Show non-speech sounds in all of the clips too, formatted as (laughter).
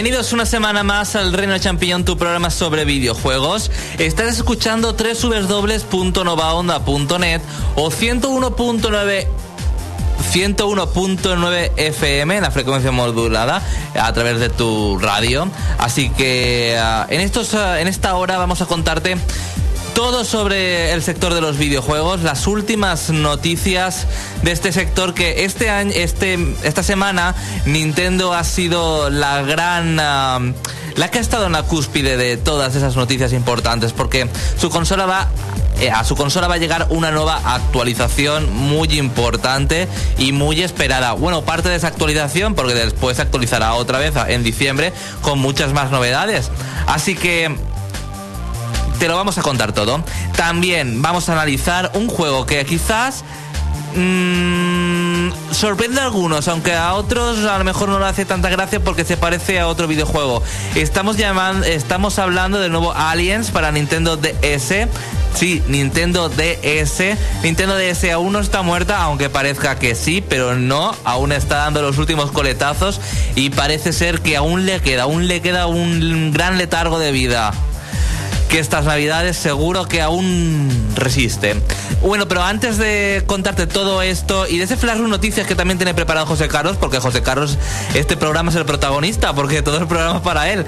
Bienvenidos una semana más al Reino Champiñón, tu programa sobre videojuegos. Estás escuchando www.novaonda.net o 101.9 101.9 FM en la frecuencia modulada a través de tu radio. Así que ah, en estos ah, en esta hora vamos a contarte todo sobre el sector de los videojuegos, las últimas noticias de este sector que este año, este, esta semana Nintendo ha sido la gran, la que ha estado en la cúspide de todas esas noticias importantes, porque su consola va eh, a su consola va a llegar una nueva actualización muy importante y muy esperada. Bueno, parte de esa actualización, porque después se actualizará otra vez en diciembre con muchas más novedades. Así que te lo vamos a contar todo. También vamos a analizar un juego que quizás mmm, sorprende a algunos, aunque a otros a lo mejor no le hace tanta gracia porque se parece a otro videojuego. Estamos, llamando, estamos hablando del nuevo Aliens para Nintendo DS. Sí, Nintendo DS. Nintendo DS aún no está muerta, aunque parezca que sí, pero no. Aún está dando los últimos coletazos y parece ser que aún le queda, aún le queda un gran letargo de vida que estas navidades seguro que aún resiste. Bueno, pero antes de contarte todo esto y de ese flash noticias que también tiene preparado José Carlos, porque José Carlos, este programa es el protagonista, porque todo el programa para él.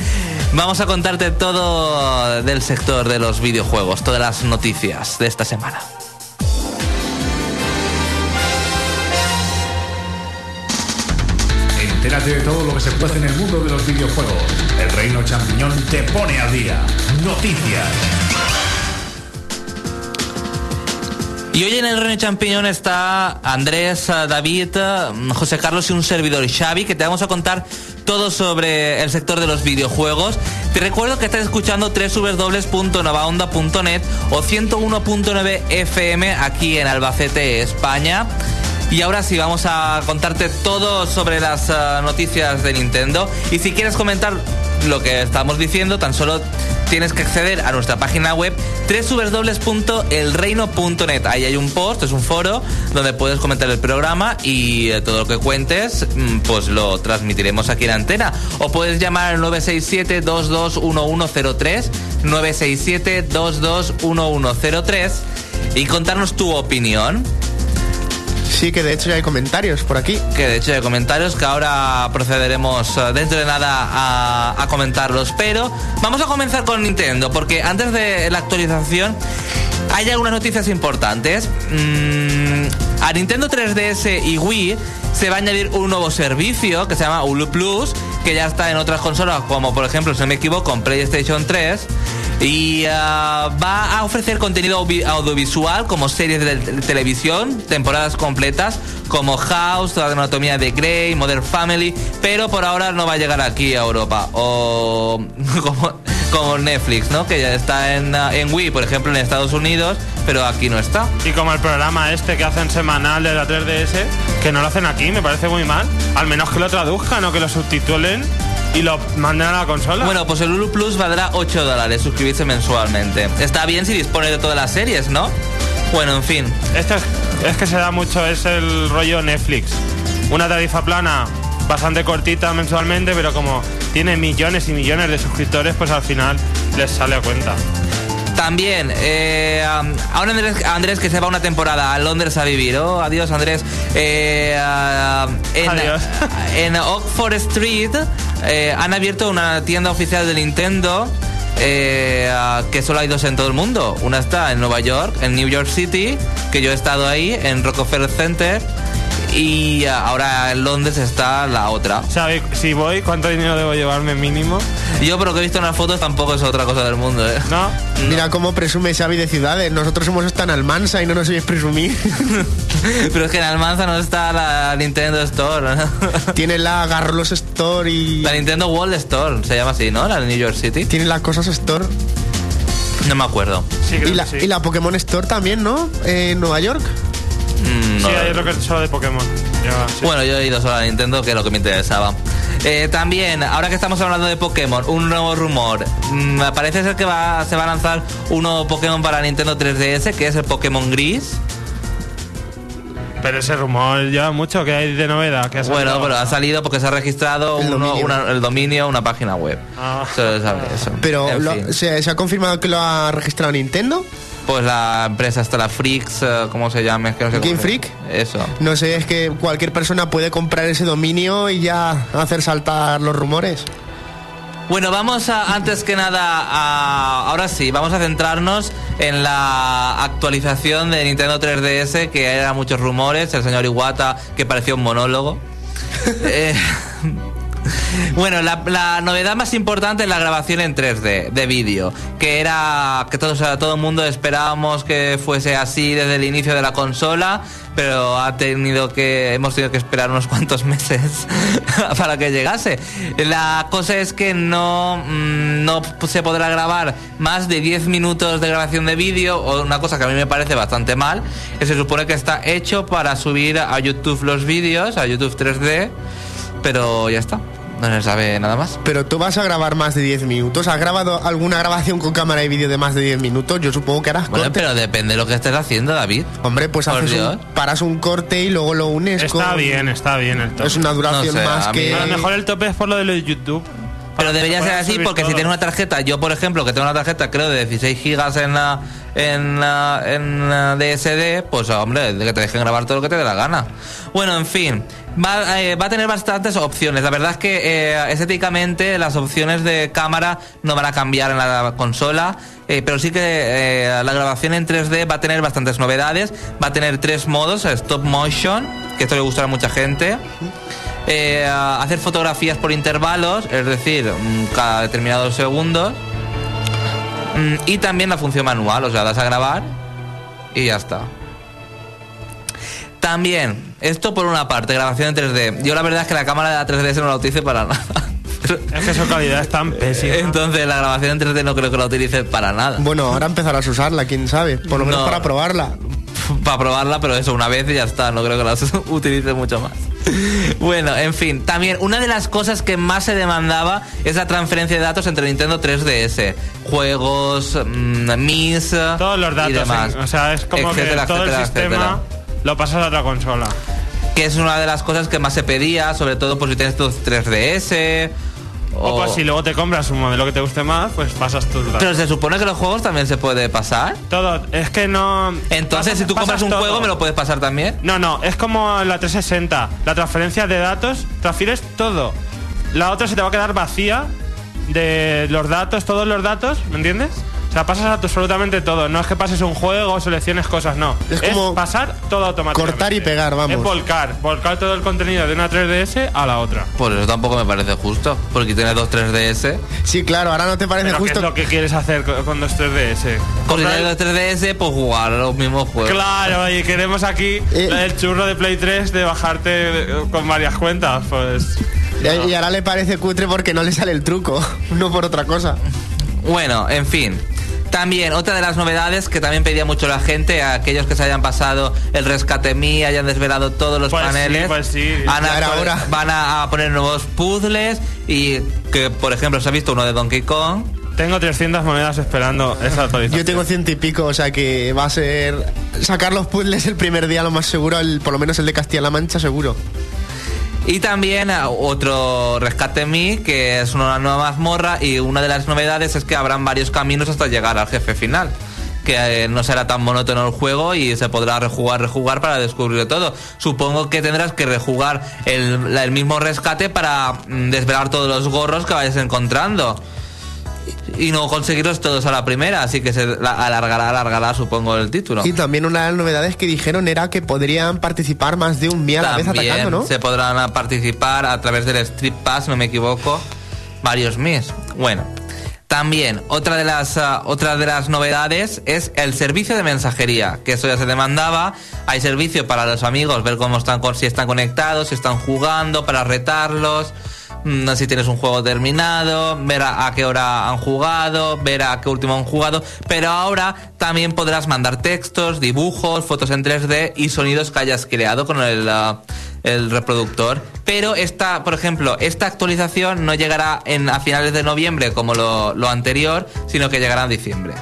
Vamos a contarte todo del sector de los videojuegos, todas las noticias de esta semana. Entérate de todo lo que se puede en el mundo de los videojuegos. El Reino Champiñón te pone al día. Noticias. Y hoy en el Reino Champiñón está Andrés, eh, David, eh, José Carlos y un servidor Xavi que te vamos a contar todo sobre el sector de los videojuegos. Te recuerdo que estás escuchando www.novaonda.net o 101.9 FM aquí en Albacete, España. Y ahora sí, vamos a contarte todo sobre las eh, noticias de Nintendo. Y si quieres comentar lo que estamos diciendo, tan solo tienes que acceder a nuestra página web www.elreino.net. Ahí hay un post, es un foro donde puedes comentar el programa y eh, todo lo que cuentes, mm, pues lo transmitiremos aquí en antena. O puedes llamar al 967-221103, 967-221103 y contarnos tu opinión. Sí, que de hecho ya hay comentarios por aquí. Que de hecho hay comentarios que ahora procederemos eh, dentro de nada a, comentarlos. Pero vamos a comenzar con Nintendo, porque antes de la actualización hay algunas noticias importantes. Mm, a Nintendo 3DS y Wii se va a añadir un nuevo servicio que se llama Hulu Plus, que ya está en otras consolas, como por ejemplo, si no me equivoco, en PlayStation 3. Y ah, va a ofrecer contenido audiovisual como series de televisión, temporadas completas, como House, La Anatomía de Grey, Modern Family, pero por ahora no va a llegar aquí a Europa. O (laughs) como, Netflix, ¿no? Que ya está en, ah, en Wii, por ejemplo, en Estados Unidos, pero aquí no está. Y como el programa este que hacen semanal de la 3DS, que no lo hacen aquí, me parece muy mal. Al menos que lo traduzcan o que lo subtitulen y lo manden a la consola. Bueno, pues el Hulu Plus valdrá 8 dólares suscribirse mensualmente. Está bien si dispone de todas las series, ¿no? Bueno, en fin. Esto es, que se da mucho, es el rollo Netflix. Una tarifa plana bastante cortita mensualmente, pero como tiene millones y millones de suscriptores, pues al final les sale a cuenta. También, eh, ahora Andrés, Andrés, que se va una temporada a Londres a vivir. Oh, adiós, Andrés. Eh, en, adiós. (laughs) en Oxford Street eh, han abierto una tienda oficial de Nintendo. Eh, que solo hay dos en todo el mundo. Una está en Nueva York, en New York City, que yo he estado ahí, en Rockefeller Center, y ahora en Londres está la otra. ¿Sabe si voy cuánto dinero debo llevarme mínimo? Yo, por lo que he visto en las fotos, tampoco es otra cosa del mundo, ¿eh? ¿No? Mira cómo presume Xavi de ciudades. Nosotros hemos estado en Almansa y no nos oyes presumir. (laughs) Pero es que en Almansa no está la Nintendo Store, ¿no? (laughs) Tiene la Garlos Store y... La Nintendo World Store, se llama así, ¿no? La de New York City. Tiene las cosas Store. No me acuerdo. Sí, y, la, y la Pokémon Store también, ¿no? En Nueva York. Mm, sí, hay otro que solo de Pokémon. Bueno, yo he ido solo a Nintendo, que es lo que me interesaba. Eh, también, ahora que estamos hablando de Pokémon, un nuevo rumor. Mm, me parece ser que va, se va a lanzar un nuevo Pokémon para Nintendo 3DS, que es el Pokémon Gris. Pero ese rumor lleva mucho que hay de novedad. Que ha Bueno, pero ha salido porque se ha registrado El uno- dominio. una- el dominio, una página web. Ah. Eso. Pero En lo- fin. ¿se, se ha confirmado que lo ha registrado Nintendo? Pues la empresa está la Freaks, eh, ¿cómo se llama? Es que no sé ¿Game cómo se- Freak? Eso. No sé, es que cualquier persona puede comprar ese dominio y ya hacer saltar los rumores. Bueno, vamos a, antes que nada, a, ahora sí, vamos a centrarnos en la actualización de Nintendo 3DS, que eran muchos rumores, el señor Iwata, que parecía un monólogo. (laughs) Eh, (laughs) bueno, la, novedad más importante es la grabación en 3D de vídeo, que era que todos, todo el mundo esperábamos que fuese así desde el inicio de la consola, pero ha tenido que hemos tenido que esperar unos cuantos (laughs) meses (laughs) para que llegase. La cosa es que no mm, no se podrá grabar más de 10 minutos de grabación de vídeo, o una cosa que a mí me parece bastante mal, que se supone que está hecho para subir a YouTube los vídeos, a YouTube 3D, pero ya está. No se sabe nada más. Pero tú vas a grabar más de 10 minutos. ¿Has grabado alguna grabación con cámara de vídeo de más de 10 minutos? Yo supongo que harás Bueno, corte. pero depende de lo que estés haciendo, David. Hombre, pues Por haces un, paras un corte y luego lo unes Está con... bien, está bien el tope. Es una duración No sé, más a que... A lo mejor el tope es por lo de lo de YouTube. Pero debería ser así porque si tienes una tarjeta, yo por ejemplo, que tengo una tarjeta creo de 16 gigas en la, en la, en la DSD, pues hombre, de que te dejen grabar todo lo que te dé la gana. Bueno, en fin, va, eh, a tener bastantes opciones. La verdad es que eh, estéticamente las opciones de cámara no van a cambiar en la consola. eh, pero sí que la grabación en 3D va a tener bastantes novedades. Va a tener tres modos: stop motion, que esto le gustará a mucha gente. Hacer fotografías por intervalos, es decir, mm, cada determinados segundos. Mm, Y también la función manual, o sea, das a grabar y ya está. También, esto por una parte, grabación en 3D. Yo la verdad es que la cámara de la 3DS no la utilice para nada. (laughs) Es que su calidad es tan pésima. Entonces la grabación en 3D no creo que la utilice para nada. Bueno, ahora empezarás a usarla, quién sabe. Por lo menos No. para probarla. (laughs) para probarla, pero eso una vez y ya está, no creo que la (laughs) utilice mucho más. Bueno, en fin, también una de las cosas que más se demandaba es la transferencia de datos entre Nintendo 3DS, juegos, mm, mis, Todos los y datos. demás. en- o sea, es como Etcétera, que todo etcétera, el sistema etcétera. lo pasas a otra consola. que es una de las cosas que más se pedía, sobre todo por si tienes tu 3DS O, pues si luego te compras un modelo que te guste más, pues pasas tus datos. Pero se supone que los juegos también se puede pasar. Todo, es que no. Entonces, pasas- si tú compras un todo. juego, ¿me lo puedes pasar también? No, no, es como la 360. La transferencia de datos, transfieres todo. La otra se te va a quedar vacía de los datos, todos los datos, ¿me entiendes? O sea, pasas absolutamente todo. No es que pases un juego o selecciones cosas, no. Es como pasar todo automáticamente. cortar y pegar, vamos. Es volcar, volcar todo el contenido de una 3DS a la otra. Pues eso tampoco me parece justo, porque tienes dos 3DS. Sí, claro, ahora no te parece Pero ¿qué es justo. lo que quieres hacer con, dos 3DS? Porque tienes dos 3DS, pues jugar a los mismos juegos. Claro, y queremos aquí Eh. el churro de Play 3 de bajarte eh, con varias cuentas, pues... Y- Y ahora le parece cutre porque no le sale el truco, (laughs) no por otra cosa. Bueno, en fin. También, otra de las novedades que también pedía mucho la gente, a aquellos que se hayan pasado el rescate mí, hayan desvelado todos los Pues sí, paneles, pues sí. van a, a poner nuevos puzzles y que, por ejemplo, se ha visto uno de Donkey Kong. Tengo 300 monedas esperando esa actualización. Yo tengo ciento y pico, o sea que va a ser sacar los puzzles el primer día lo más seguro, el- por lo menos el de Castilla-La Mancha seguro. Y también ah, otro Rescate Me, que es una nueva mazmorra y una de las novedades es que habrán varios caminos hasta llegar al jefe final. Que eh, no será tan monótono el juego y se podrá rejugar, rejugar para descubrir todo. Supongo que tendrás que rejugar el, el mismo rescate para mm, desvelar todos los gorros que vayas encontrando. Y no conseguirlos todos a la primera, así que se la- alargará, alargará, supongo, el título. Y también una de las novedades que dijeron era que podrían participar más de un mía a la vez atacando, ¿no? se podrán participar a través del Street Pass, no me equivoco, varios mis. Bueno, también otra de las ah, otra de las novedades es el servicio de mensajería, que eso ya se demandaba. Hay servicio para los amigos, ver cómo están con- si están conectados, si están jugando, para retarlos. Mm, Si tienes un juego terminado, ver a, a qué hora han jugado, ver a qué último han jugado, pero ahora también podrás mandar textos, dibujos, fotos en 3D y sonidos que hayas creado con el, ah, el reproductor. Pero esta, por ejemplo, esta actualización no llegará en, a finales de noviembre como lo, lo anterior, sino que llegará en diciembre.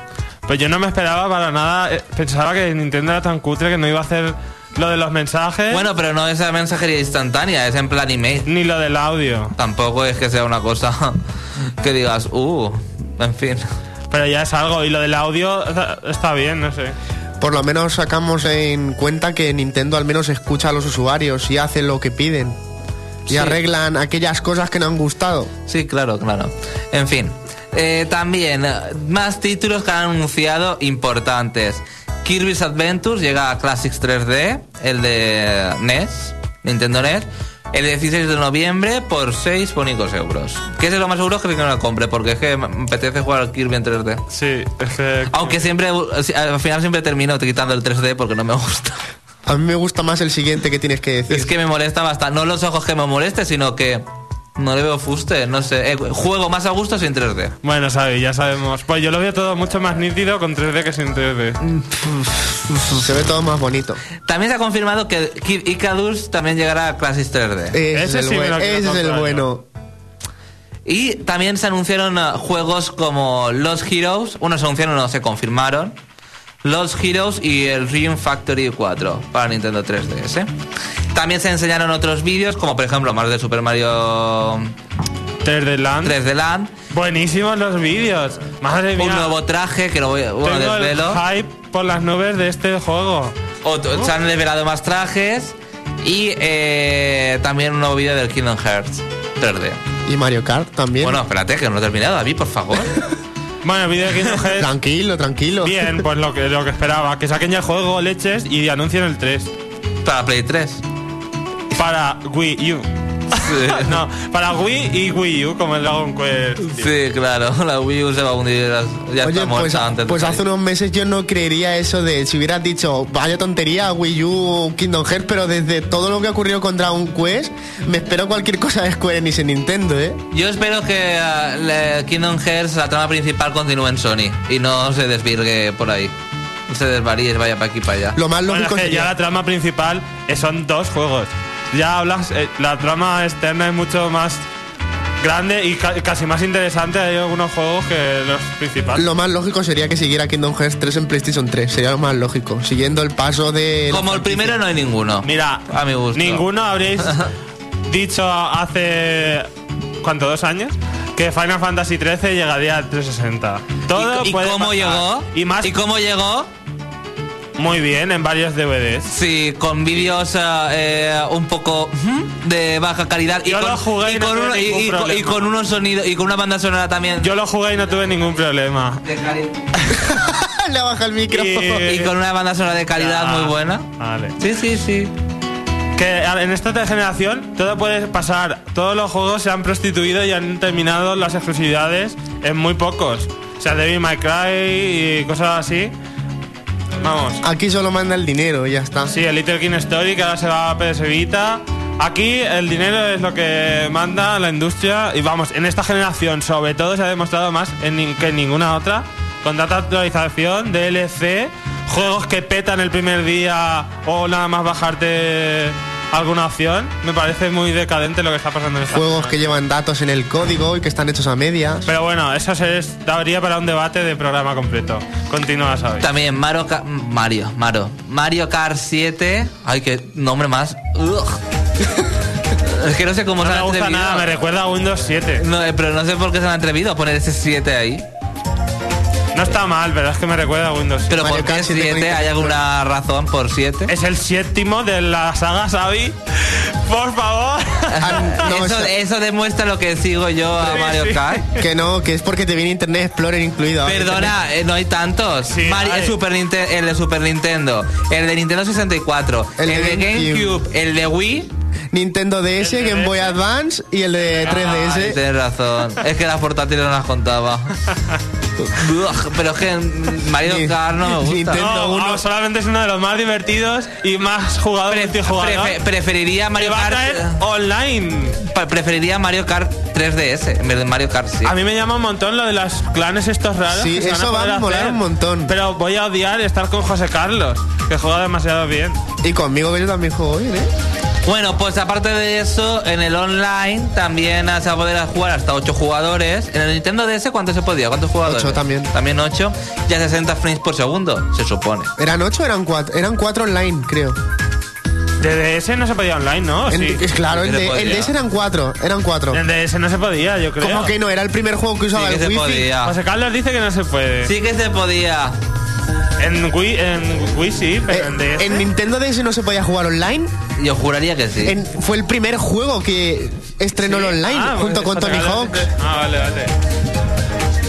Pues yo no me esperaba para nada, eh, pensaba que Nintendo era tan cutre que no iba a hacer Lo de los mensajes, Bueno, pero no es la mensajería instantánea, es en plan email. ni lo del audio. Tampoco es que sea una cosa (laughs) que digas, uh, en fin. Pero ya es algo. Y lo del audio está- bien, no sé. Por lo menos sacamos en cuenta que Nintendo al menos escucha a los usuarios y hace lo que piden. Y Sí. arreglan aquellas cosas que no han gustado. Sí, claro, claro. En fin. Eh, también, más títulos que han anunciado importantes. Kirby's Adventures llega a Classics 3D, el de NES, Nintendo NES, el 16 de noviembre por 6 bonitos euros. Que es lo más seguro que no lo compre, porque es que me apetece jugar al Kirby en 3D. Sí, es que... Aunque siempre, al final siempre termino quitando el 3D porque no me gusta. A mí me gusta más el siguiente que tienes que decir. Es que me molesta bastante. No los ojos que me moleste, sino que no le veo fuste. No sé. Eh, juego más a gusto sin 3D. Bueno, Sabi, ya sabemos. Pues yo lo veo todo mucho más nítido con 3D que sin 3D. Se ve todo más bonito. También se ha confirmado que Kid Icarus también llegará a Classics 3D. Ese, Ese es, sí el lo buen- ese es el bueno. Y también se anunciaron eh, juegos como Lost Heroes. Unos se anunciaron, no se confirmaron. Lost Heroes y el Dream Factory 4 para Nintendo 3DS. También se enseñaron otros vídeos, como por ejemplo más de Super Mario 3D Land. 3D Land. Buenísimos los vídeos. Madre mía. Un nuevo traje que lo voy a bueno, Tengo el desvelo. hype por las nubes de este juego. Otro- Se han desvelado más trajes. Y eh, también un nuevo vídeo del Kingdom Hearts 3D. Y Mario Kart también. Bueno, espérate, que no he terminado, David, por favor. (laughs) Bueno, el vídeo de Kingdom Hearts. tranquilo, tranquilo. Bien, pues lo que, lo que esperaba. Que saquen ya el juego leches y anuncien el 3. Para Play 3. Para Wii U. (laughs) no, para Wii y Wii U, como el Dragon Quest. Sí, claro, la Wii U se va a hundir. Ya Oye, está muerta pues, antes pues hace unos meses yo no creería eso de si hubieras dicho, vaya tontería, Wii U, Kingdom Hearts, pero desde todo lo que ha ocurrido con Dragon Quest, me espero cualquier cosa de Square Enix en Nintendo, ¿eh? Yo espero que le- Kingdom Hearts, la trama principal, continúe en Sony y no se desvirgue por ahí. No se desvaríe, vaya para aquí y para allá. Lo más Bueno, es que sería... ya la trama principal eh, son dos juegos. Ya hablas, eh, la trama externa es mucho más grande y ca- casi más interesante. Hay algunos juegos que los principales. Lo más lógico sería que siguiera Kingdom Hearts 3 en PlayStation 3, sería lo más lógico, siguiendo el paso de... Como el primero no hay ninguno. Mira, a mi gusto. ninguno habréis (laughs) dicho hace. ¿Cuánto? ¿Dos años? Que Final Fantasy XIII llegaría al 360. Todo ¿Y, y puede cómo pasar. llegó? Y más ¿Y cómo llegó? Muy bien en varios DVDs. Sí, con vídeos eh, un poco de baja calidad y Yo con, lo jugué y y no con uno- y- con- y problema. con unos sonidos y con una banda sonora también. Yo lo jugué y no tuve ningún problema. de (laughs) Le baja el micro. Y- y con una banda sonora de calidad Ya. muy buena. Vale. Sí, sí, sí. Que en esta generación todo puede pasar. Todos los juegos se han prostituido y han terminado las exclusividades en muy pocos. O sea, Devil May Cry y cosas así. Vamos. Aquí solo manda el dinero y ya está. Sí, el Little King Story que ahora se va a PS Vita. Aquí el dinero es lo que manda la industria y vamos, en esta generación sobre todo se ha demostrado más en que en ninguna otra. Con tanta actualización, DLC, juegos que petan el primer día o nada más bajarte alguna opción. Me parece muy decadente lo que está pasando en esta Juegos que llevan datos en el código y que están hechos a medias. Pero bueno, eso se daría para un debate de programa completo. Continúa, ¿sabes? También Mario, Ka- Mario, Mario, Mario Kart 7. Ay, qué nombre más. Ugh. (laughs) es que no sé cómo No se me han gusta atrevido. nada, me recuerda a Windows 7. No, eh, pero no sé por qué se han atrevido a poner ese 7 ahí. No está mal, pero es que me recuerda a Windows 7. Pero Mario ¿por qué Kart 7 con 7? ¿Hay alguna razón por 7? Es el séptimo de la saga Xavi. Por favor. Ah, no, (laughs) eso, eso- demuestra lo que sigo yo a Sí, Mario sí. Kart. (laughs) Que no, que es porque te viene Internet Explorer incluido. Perdona, eh, no hay tantos. Sí, Mario- hay. el, Super Ninte- el de Super Nintendo, el de Nintendo 64, el, El de GameCube. GameCube, el de Wii. Nintendo DS, Game Boy. Advance y el de Ay, 3DS. tienes razón. Es que las portátiles no las contaba. (laughs) Pero es que Mario Ni- Kart no me gusta. Nintendo No, uno. solamente es uno de los más divertidos y más jugador Pre- multijugador. prefe- preferiría Mario a Kart. traer online. Preferiría Mario Kart 3DS en vez de Mario Kart 7. A mí me llama un montón lo de los clanes estos raros. Sí, que eso va a poder molar hacer. un montón. Pero voy a odiar estar con José Carlos, que juega demasiado bien. Y conmigo que yo también juego bien, ¿eh? Bueno, pues aparte de eso, en el online también se va a poder jugar hasta 8 jugadores. En el Nintendo DS, ¿cuánto se podía? ¿Cuántos jugadores? Ocho también. También 8. Y a 60 frames por segundo, se supone. ¿Eran 8 o eran 4? Eran 4 online, creo. De DS no se podía online, ¿no? En- Sí. es claro, Sí en. DS eran cuatro, eran cuatro. En DS no se podía, yo creo. Como que no, era el primer juego que Sí usaba que el se wifi. podía. José Carlos dice que no se puede. Sí que se podía. En Wii, en Wii sí, pero Eh, en DS. en Nintendo DS no se podía jugar online. Yo juraría que sí. En- fue el primer juego que estrenó el online Ah, junto pues con Tony Hawk. Ah, vale, vale.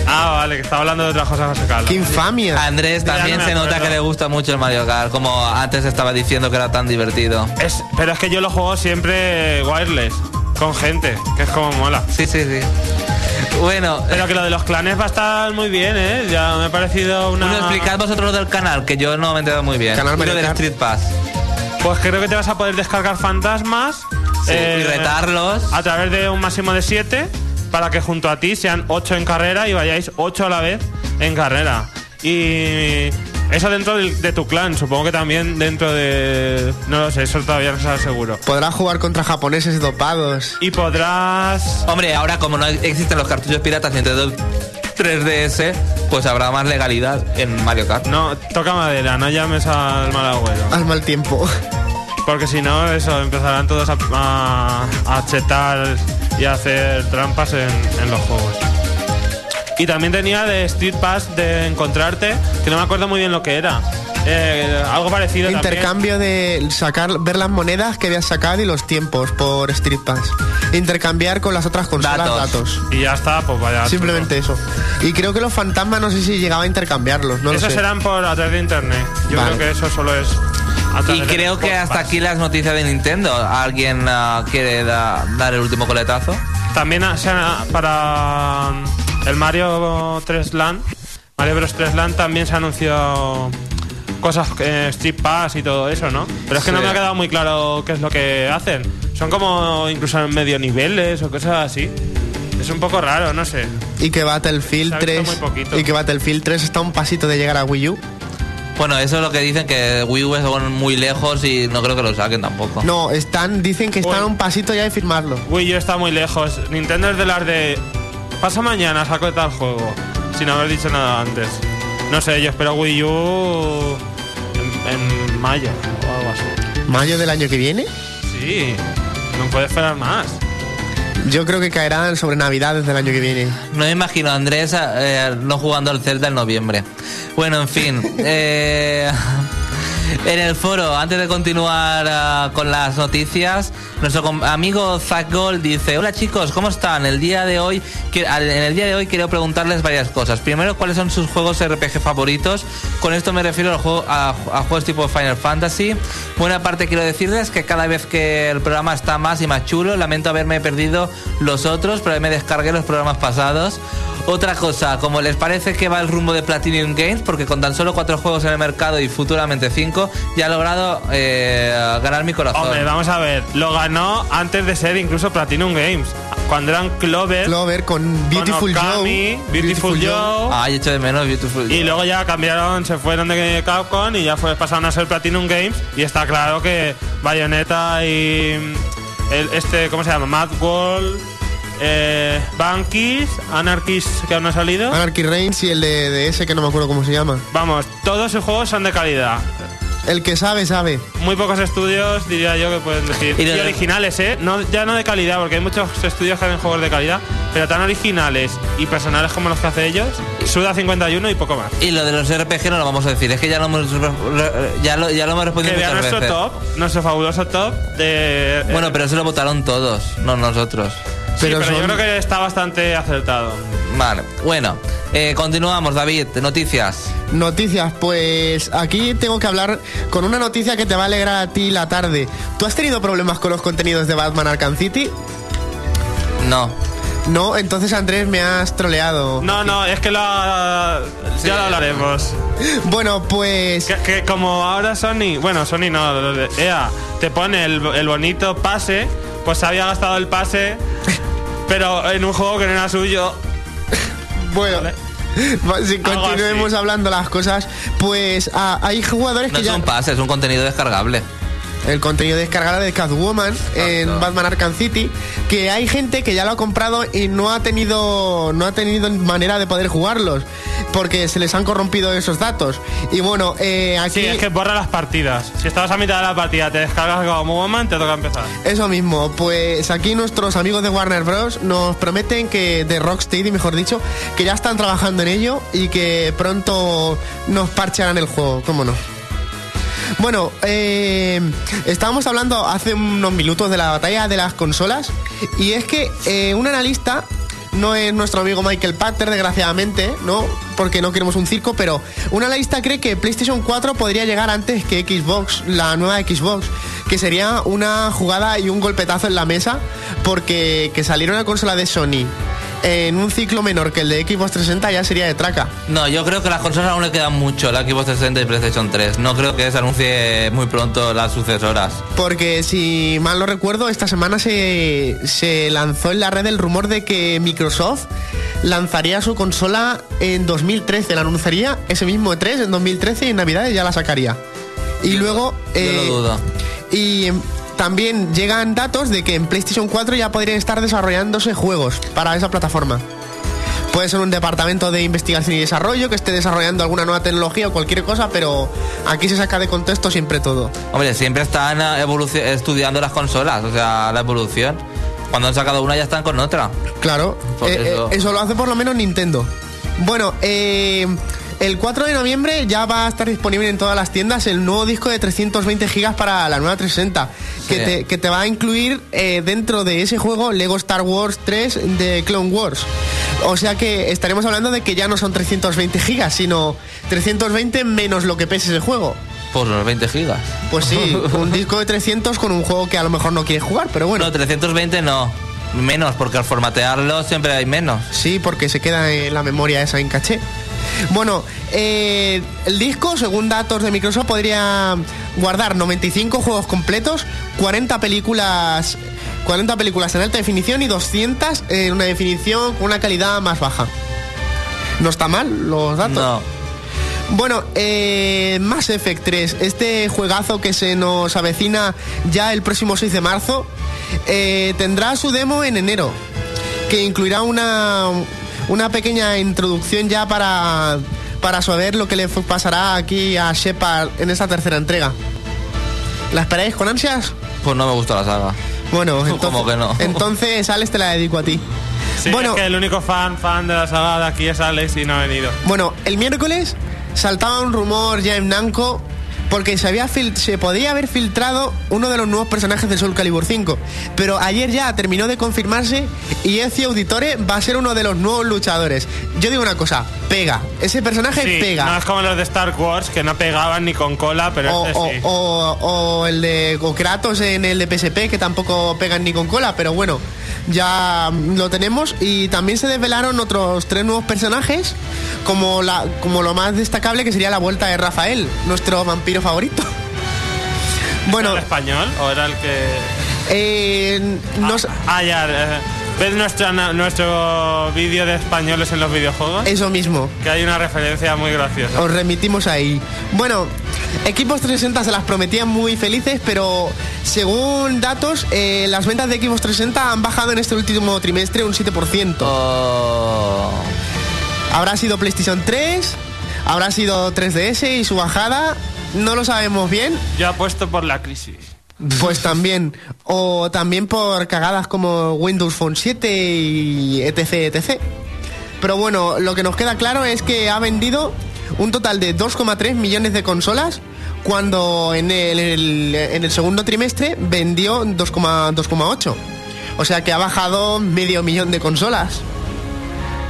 Ah, vale, que estaba hablando de otra cosa José Carlos. ¡Qué infamia! Andrés Ya también no me se nota acuerdo. que le gusta mucho el Mario Kart, como antes estaba diciendo que era tan divertido. Es- pero es que yo lo juego siempre wireless, con gente, que es como mola. Sí, sí, sí. Bueno, Pero que lo de los clanes va a estar muy bien, ¿eh? Ya me ha parecido una... bueno, explicad vosotros lo del canal, que yo no me he enterado muy bien. Canal Mario del. Street Pass. Pues creo que te vas a poder descargar fantasmas. Sí, eh, y retarlos. A través de un máximo de 7 para que junto a ti sean 8 en carrera y vayáis 8 a la vez en carrera. Y eso dentro de, tu clan, supongo que también dentro de... No lo sé, eso todavía no se seguro. Podrás jugar contra japoneses dopados. Y podrás... Hombre, ahora como no existen los cartuchos piratas ni entre 3DS, pues habrá más legalidad en Mario Kart. No, toca madera, no llames al mal agüero. Al mal tiempo. Porque si no, eso, empezarán todos a, a- a chetar y a hacer trampas en, en los juegos. Y también tenía de Street Pass de encontrarte, que no me acuerdo muy bien lo que era. Eh, algo parecido también. Intercambio de sacar, ver las monedas que habías sacado y los tiempos por Street Pass. Intercambiar con las otras consolas Datos. datos. Y ya está, pues vaya. Simplemente eso. Y creo que los fantasmas no sé si llegaba a intercambiarlos, no Esos serán por a través de internet. Yo Vale. creo que eso solo es. Y creo que hasta aquí las noticias de Nintendo. ¿Alguien ah, quiere da- dar el último coletazo? También se ha- para el Mario 3 Land, Mario Bros 3 Land también se anunció cosas, eh, Street Pass y todo eso, ¿no? Pero es que no me ha quedado muy claro qué es lo que hacen. Son como incluso en medio niveles o cosas así. Es un poco raro, no sé. Y que Battlefield Se ha visto 3 muy poquito. y que Battlefield 3 está a un pasito de llegar a Wii U. Bueno, eso es lo que dicen, que Wii U es muy lejos y no creo que lo saquen tampoco. No, están dicen que están Uy. a un pasito ya de firmarlo. Wii U está muy lejos. Nintendo es de las de. Pasa mañana, saco tal juego. Sin haber dicho nada antes. No sé, yo espero Wii U en, en mayo o algo así. Mayo del año que viene. Sí, no puede esperar más. Yo creo que caerán sobre Navidades del año que viene. No me imagino a Andrés eh, no jugando al Zelda en noviembre. Bueno, en fin. (laughs) eh, (laughs) en el foro, antes de continuar ah, con las noticias, nuestro amigo Zach Gold dice: Hola chicos, ¿cómo están? El día de hoy, en el día de hoy quiero preguntarles varias cosas. Primero, ¿cuáles son sus juegos RPG favoritos? Con esto me refiero a, juegos tipo Final Fantasy. Buena parte quiero decirles que cada vez que el programa está más y más chulo, lamento haberme perdido los otros, pero me descargué los programas pasados. Otra cosa, como les parece que va el rumbo de Platinum Games, porque con tan solo cuatro juegos en el mercado y futuramente cinco, ya ha logrado eh, ganar mi corazón. Hombre, vamos a ver. Lo ganó antes de ser incluso Platinum Games. Cuando eran Clover, Clover con Beautiful con Joe. Okami, Beautiful, Joe. Echo de menos Beautiful. Y luego ya cambiaron, se fueron de Capcom y ya fue, pasaron a ser Platinum Games. Y está claro que Bayonetta y mm, el, este, ¿cómo se llama? Mad World, eh, Bankis, Anarchist, que aún no ha salido. Anarchy Reigns y el de, de ese que no me acuerdo cómo se llama. Vamos, todos sus juegos son de calidad. El que sabe, sabe. Muy pocos estudios, diría yo, que pueden decir. Y de- originales, ¿eh? No, ya no de calidad, porque hay muchos estudios que hacen juegos de calidad, pero tan originales y personales como los que hace ellos, Suda 51 y poco más. Y lo de los RPG no lo vamos a decir, es que ya lo hemos, ya lo, ya lo hemos respondido Que muchas nuestro veces. top, nuestro fabuloso top de. Bueno, pero eso lo votaron todos, no nosotros. Sí, pero yo creo que está bastante acertado. Vale, bueno, eh, continuamos, David, noticias. Noticias, pues aquí tengo que hablar con una noticia que te va a alegrar a ti la tarde. ¿Tú has tenido problemas con los contenidos de Batman Arkham City? No. No, entonces Andrés me has troleado. No, no, es que lo, ya lo hablaremos. (laughs) Bueno, pues Que, que como ahora Sony, bueno, Sony no, lo de EA, te pone el, el bonito pase, pues se había gastado el pase, pero en un juego que no era suyo. bueno, si continuemos hablando las cosas, pues ah, hay jugadores No que es ya un pase, es un contenido descargable. El contenido descargable de Catwoman en Exacto. Batman Arkham City, que hay gente que ya lo ha comprado y no ha tenido no ha tenido manera de poder jugarlos porque se les han corrompido esos datos. Y bueno, eh, aquí Sí, es que borra las partidas. Si estabas a mitad de la partida, te descargas como Woman, te toca empezar. Eso mismo, pues aquí nuestros amigos de Warner Bros. nos prometen que, de Rocksteady, mejor dicho, que ya están trabajando en ello y que pronto nos parcharán el juego, cómo no. Bueno, eh, estábamos hablando hace unos minutos de la batalla de las consolas y es que eh, un analista no es nuestro amigo Michael Pachter, desgraciadamente, ¿no? Porque no queremos un circo, pero un analista cree que PlayStation 4 podría llegar antes que Xbox, la nueva Xbox, que sería una jugada y un golpetazo en la mesa, porque que saliera una consola de Sony en un ciclo menor que el de Xbox 360 ya sería de traca. No, yo creo que las consolas aún le quedan mucho, la Xbox 360 y PlayStation 3. No creo que se anuncie muy pronto las sucesoras. Porque si mal no recuerdo, esta semana se, se lanzó en la red el rumor de que Microsoft lanzaría su consola en 2013. La anunciaría ese mismo E3 en 2013 y en Navidades ya la sacaría. Y luego... eh, Yo lo dudo. Y em, también llegan datos de que en PlayStation 4 ya podrían estar desarrollándose juegos para esa plataforma. Puede ser un departamento de investigación y desarrollo que esté desarrollando alguna nueva tecnología o cualquier cosa, pero aquí se saca de contexto siempre todo. Hombre, siempre están eh, estudiando las consolas, o sea, la evolución. Cuando han sacado una ya están con otra. Claro, eh, eso. eh, eso lo hace por lo menos Nintendo. Bueno, eh, el 4 de noviembre ya va a estar disponible en todas las tiendas el nuevo disco de 320 gigas para la nueva 360, que, Sí. te, que te va a incluir eh, dentro de ese juego Lego Star Wars 3 de Clone Wars. O sea que estaremos hablando de que ya no son 320 gigas, sino 320 menos lo que pese ese juego. Por los 20 gigas. Pues sí, (laughs) un disco de 300 con un juego que a lo mejor no quieres jugar, pero bueno. No, 320 no. Menos, porque al formatearlo siempre hay menos. Sí, porque se queda en la memoria esa en caché. Bueno, eh, el disco, según datos de Microsoft, podría guardar 95 juegos completos, 40 películas, 40 películas en alta definición y 200 en una definición con una calidad más baja. No está mal los datos. No. Bueno, eh, Mass Effect 3, este juegazo que se nos avecina ya el próximo 6 de marzo, eh, tendrá su demo en enero, que incluirá una, una pequeña introducción ya para, para saber lo que le pasará aquí a Shepard en esta tercera entrega. ¿La esperáis con ansias? Pues no me gusta la saga. Bueno, (laughs) ¿Cómo entonces, que no? entonces Alex te la dedico a ti. Sí, bueno, es que el único fan, fan de la saga de aquí es Alex y no ha venido. Bueno, el miércoles saltaba un rumor ya en Namco porque se, había fil- se podía haber filtrado uno de los nuevos personajes de Soul Calibur 5. Pero ayer ya terminó de confirmarse y Ezio Auditore va a ser uno de los nuevos luchadores. Yo digo una cosa, pega. Ese personaje Sí, pega. no es como los de Star Wars que no pegaban ni con cola, pero o, este o- sí. o- o el de Kratos en el de PSP, que tampoco pegan ni con cola, pero bueno, ya lo tenemos. Y también se desvelaron otros tres nuevos personajes, como, la, como lo más destacable que sería la vuelta de Rafael, nuestro vampiro favorito. Bueno, ¿Era el español o era el que.? eh, no Ah, ya. eh, ¿Ves nuestro, nuestro vídeo de españoles en los videojuegos? eso mismo. Que hay una referencia muy graciosa. Os remitimos ahí. Bueno, equipos 360 se las prometían muy felices, pero según datos, eh, las ventas de equipos 360 han bajado en este último trimestre un 7%. Oh. Habrá sido PlayStation 3, habrá sido 3DS y su bajada, no lo sabemos bien. Yo apuesto por la crisis. Pues también, o también por cagadas como Windows Phone 7 y etc, etc. Pero bueno, lo que nos queda claro es que ha vendido un total de 2,3 millones de consolas, cuando en el, el- en el segundo trimestre vendió 2,- 2,8. O sea que ha bajado medio millón de consolas.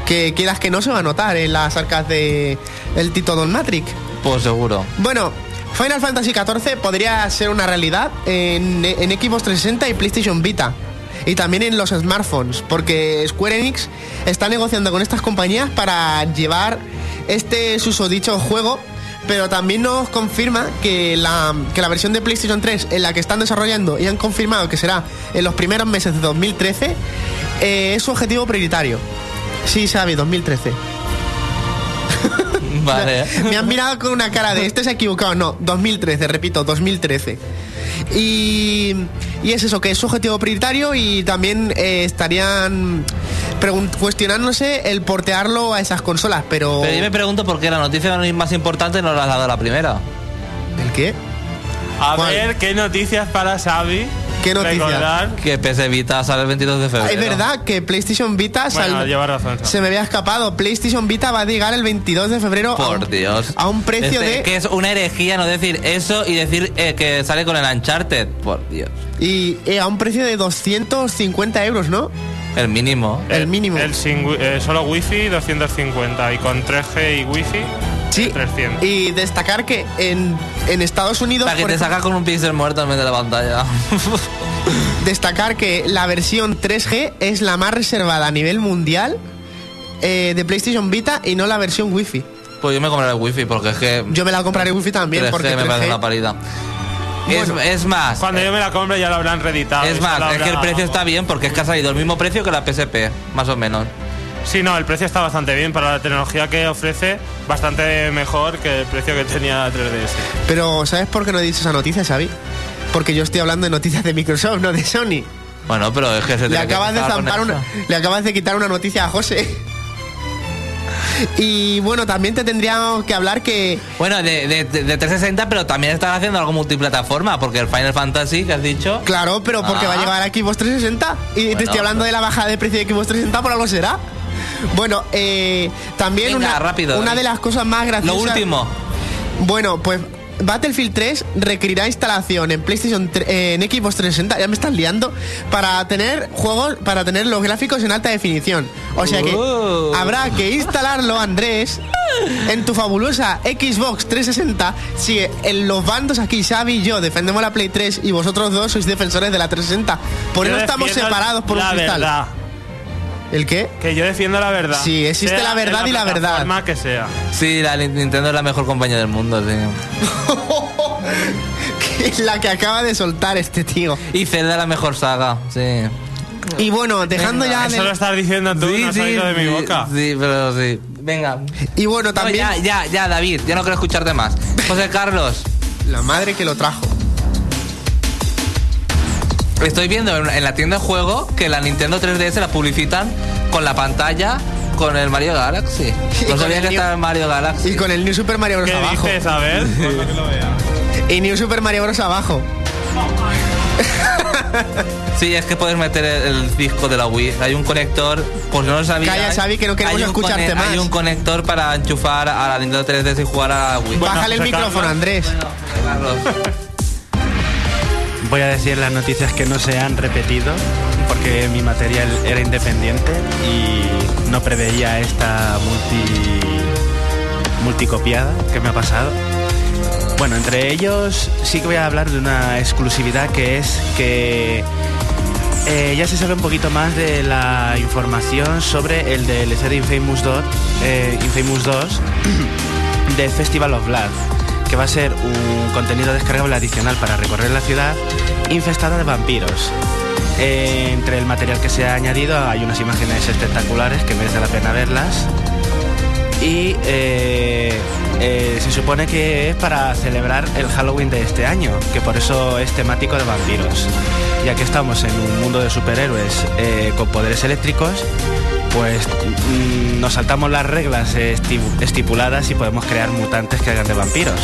Que quieras que no se va a notar en las arcas de el Tito Don Matrix. Pues seguro. Bueno, Final Fantasy XIV podría ser una realidad en, en Xbox 360 y PlayStation Vita. Y también en los smartphones, porque Square Enix está negociando con estas compañías para llevar este susodicho juego, pero también nos confirma que la, que la versión de PlayStation 3 en la que están desarrollando y han confirmado que será en los primeros meses de 2013 eh, es su objetivo prioritario. Sí, sabe, 2013. (laughs) Vale. (laughs) Me han mirado con una cara de este se ha equivocado. No, 2013, repito, 2013. Y, y es eso, que es su objetivo prioritario y también eh, estarían cuestionándose el portearlo a esas consolas, pero... Pero yo me pregunto por qué la noticia más importante no la has dado a la primera. ¿El qué? A ¿Cuál? ver, ¿qué noticias para Xavi? ¿Qué noticias? Recordar. Que PS Vita sale el 22 de febrero. Es verdad que PlayStation Vita sal- Bueno, lleva razón. Se me había escapado. PlayStation Vita va a llegar el 22 de febrero a Por un, Dios. a un precio Este, de Que es una herejía no decir eso y decir eh, que sale con el Uncharted. Por Dios. y eh, a un precio de 250 euros, ¿no? El mínimo. El mínimo. El sin eh, solo wifi 250 y con 3G y wifi Sí. 300. Y destacar que en, en Estados Unidos Para que te saca con un pixel muerto en vez de la pantalla. (laughs) destacar que la versión 3G es la más reservada a nivel mundial eh, de PlayStation Vita y no la versión Wi-Fi. pues yo me compraré el wifi porque es que Yo me la compraré Wi-Fi también 3G porque me parece 3G una parida. Es, Bueno. es más, Cuando yo me la compre ya lo habrán reeditado. es más, es que el precio está bien porque es que ha salido el mismo precio que la PSP, más o menos. Sí, no, el precio está bastante bien para la tecnología que ofrece, bastante mejor que el precio que tenía 3DS. Pero ¿sabes por qué no he dicho esa noticia, Xavi? Porque yo estoy hablando de noticias de Microsoft, no de Sony. Bueno, pero es que se Le acabas de zampar una, (laughs) le acabas de quitar una noticia a José. Y bueno, también te tendríamos que hablar que Bueno, de, de, de- de 360, pero también están haciendo algo multiplataforma, porque el Final Fantasy que has dicho. Claro, pero porque Ah. va a llegar a Xbox 360. Y te estoy hablando de la bajada de precio de Xbox 360, por algo será. Bueno, eh, también Venga, una, rápido, una de las cosas más Lo graciosas. último. Bueno, pues Battlefield 3 requerirá instalación en PlayStation 3 eh, en Xbox 360, ya me estás liando, para tener juegos, para tener los gráficos en alta definición. O sea que Uh. habrá que instalarlo, Andrés, en tu fabulosa Xbox 360. Si en los bandos aquí, Xavi y yo, defendemos la Play 3 y vosotros dos sois defensores de la 360. Por eso estamos separados por un la cristal. verdad. ¿El qué? Que yo defiendo la verdad. Sí, existe Sea la verdad y la verdad. plataforma que sea. Sí, la Nintendo es la mejor compañía del mundo, sí. Que es (laughs) la que acaba de soltar este tío. Y Zelda la mejor saga, sí. Y bueno, dejando ya Eso lo de... estás diciendo tú, no has salido de mi sí, boca. Sí, pero sí. Venga. Y bueno, No, también... ya, ya, ya, David, ya no quiero escucharte más. José Carlos, La madre que lo trajo. Estoy viendo en, en la tienda de juego que la Nintendo 3DS la publicitan con la pantalla con el Mario Galaxy. (laughs) No con sabía el que New- estaba el Mario Galaxy. Y con el New Super Mario Bros. ¿Qué abajo. dices? A ver, (laughs) para que lo vea. Y New Super Mario Bros. abajo. (laughs) Sí, es que puedes meter el, el disco de la Wii. Hay un conector, si no lo sabías. Calla, Xavi, que no queremos escucharte cone- más. Hay un conector para enchufar a la Nintendo 3DS y jugar a la Wii. Bueno, Bájale el micrófono. Andrés. Voy a decir las noticias que no se han repetido porque mi material era independiente y no preveía esta multi multicopiada que me ha pasado. Bueno, entre ellos sí que voy a hablar de una exclusividad que es que eh, ya se sabe un poquito más de la información sobre el DLC de Infamous 2, eh, Infamous 2 (clears throat) de Festival of Blood, que va a ser un contenido descargable adicional para recorrer la ciudad infestada de vampiros. Entre el material que se ha añadido hay unas imágenes espectaculares que merece la pena verlas. Y eh, eh, se supone que es para celebrar el Halloween de este año, que por eso es temático de vampiros. Ya que estamos en un mundo de superhéroes eh, con poderes eléctricos, pues mm, nos saltamos las reglas esti- estipuladas y podemos crear mutantes que hagan de vampiros.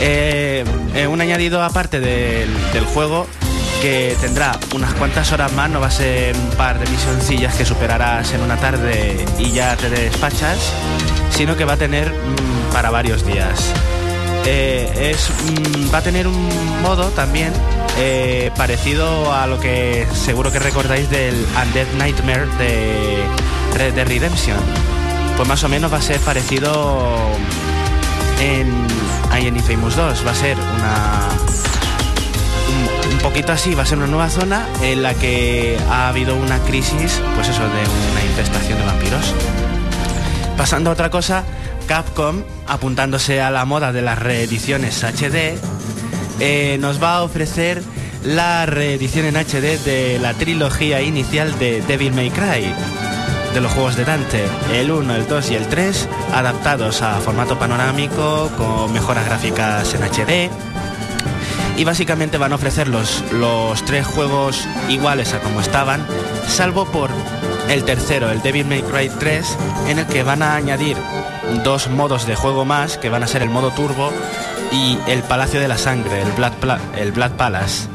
Eh, eh, un añadido aparte del, del juego que tendrá unas cuantas horas más, no va a ser un par de misioncillas que superarás en una tarde y ya te despachas, sino que va a tener mm, para varios días. Eh, es, mm, va a tener un modo también eh, parecido a lo que seguro que recordáis del Undead Nightmare de Red Redemption. Pues más o menos va a ser parecido en, ahí en Infamous 2. Va a ser una. Un, un poquito así, va a ser una nueva zona en la que ha habido una crisis, pues eso, de una infestación de vampiros. Pasando a otra cosa, Capcom, apuntándose a la moda de las reediciones HD, eh, nos va a ofrecer la reedición en HD de la trilogía inicial de Devil May Cry. de los juegos de Dante, el 1, el 2 y el 3, adaptados a formato panorámico, con mejoras gráficas en HD. Y básicamente van a ofrecer los, los tres juegos iguales a como estaban, salvo por el tercero, el Devil May Cry 3, en el que van a añadir dos modos de juego más, que van a ser el modo turbo y el Palacio de la Sangre, el Blood, Pla- el Palace.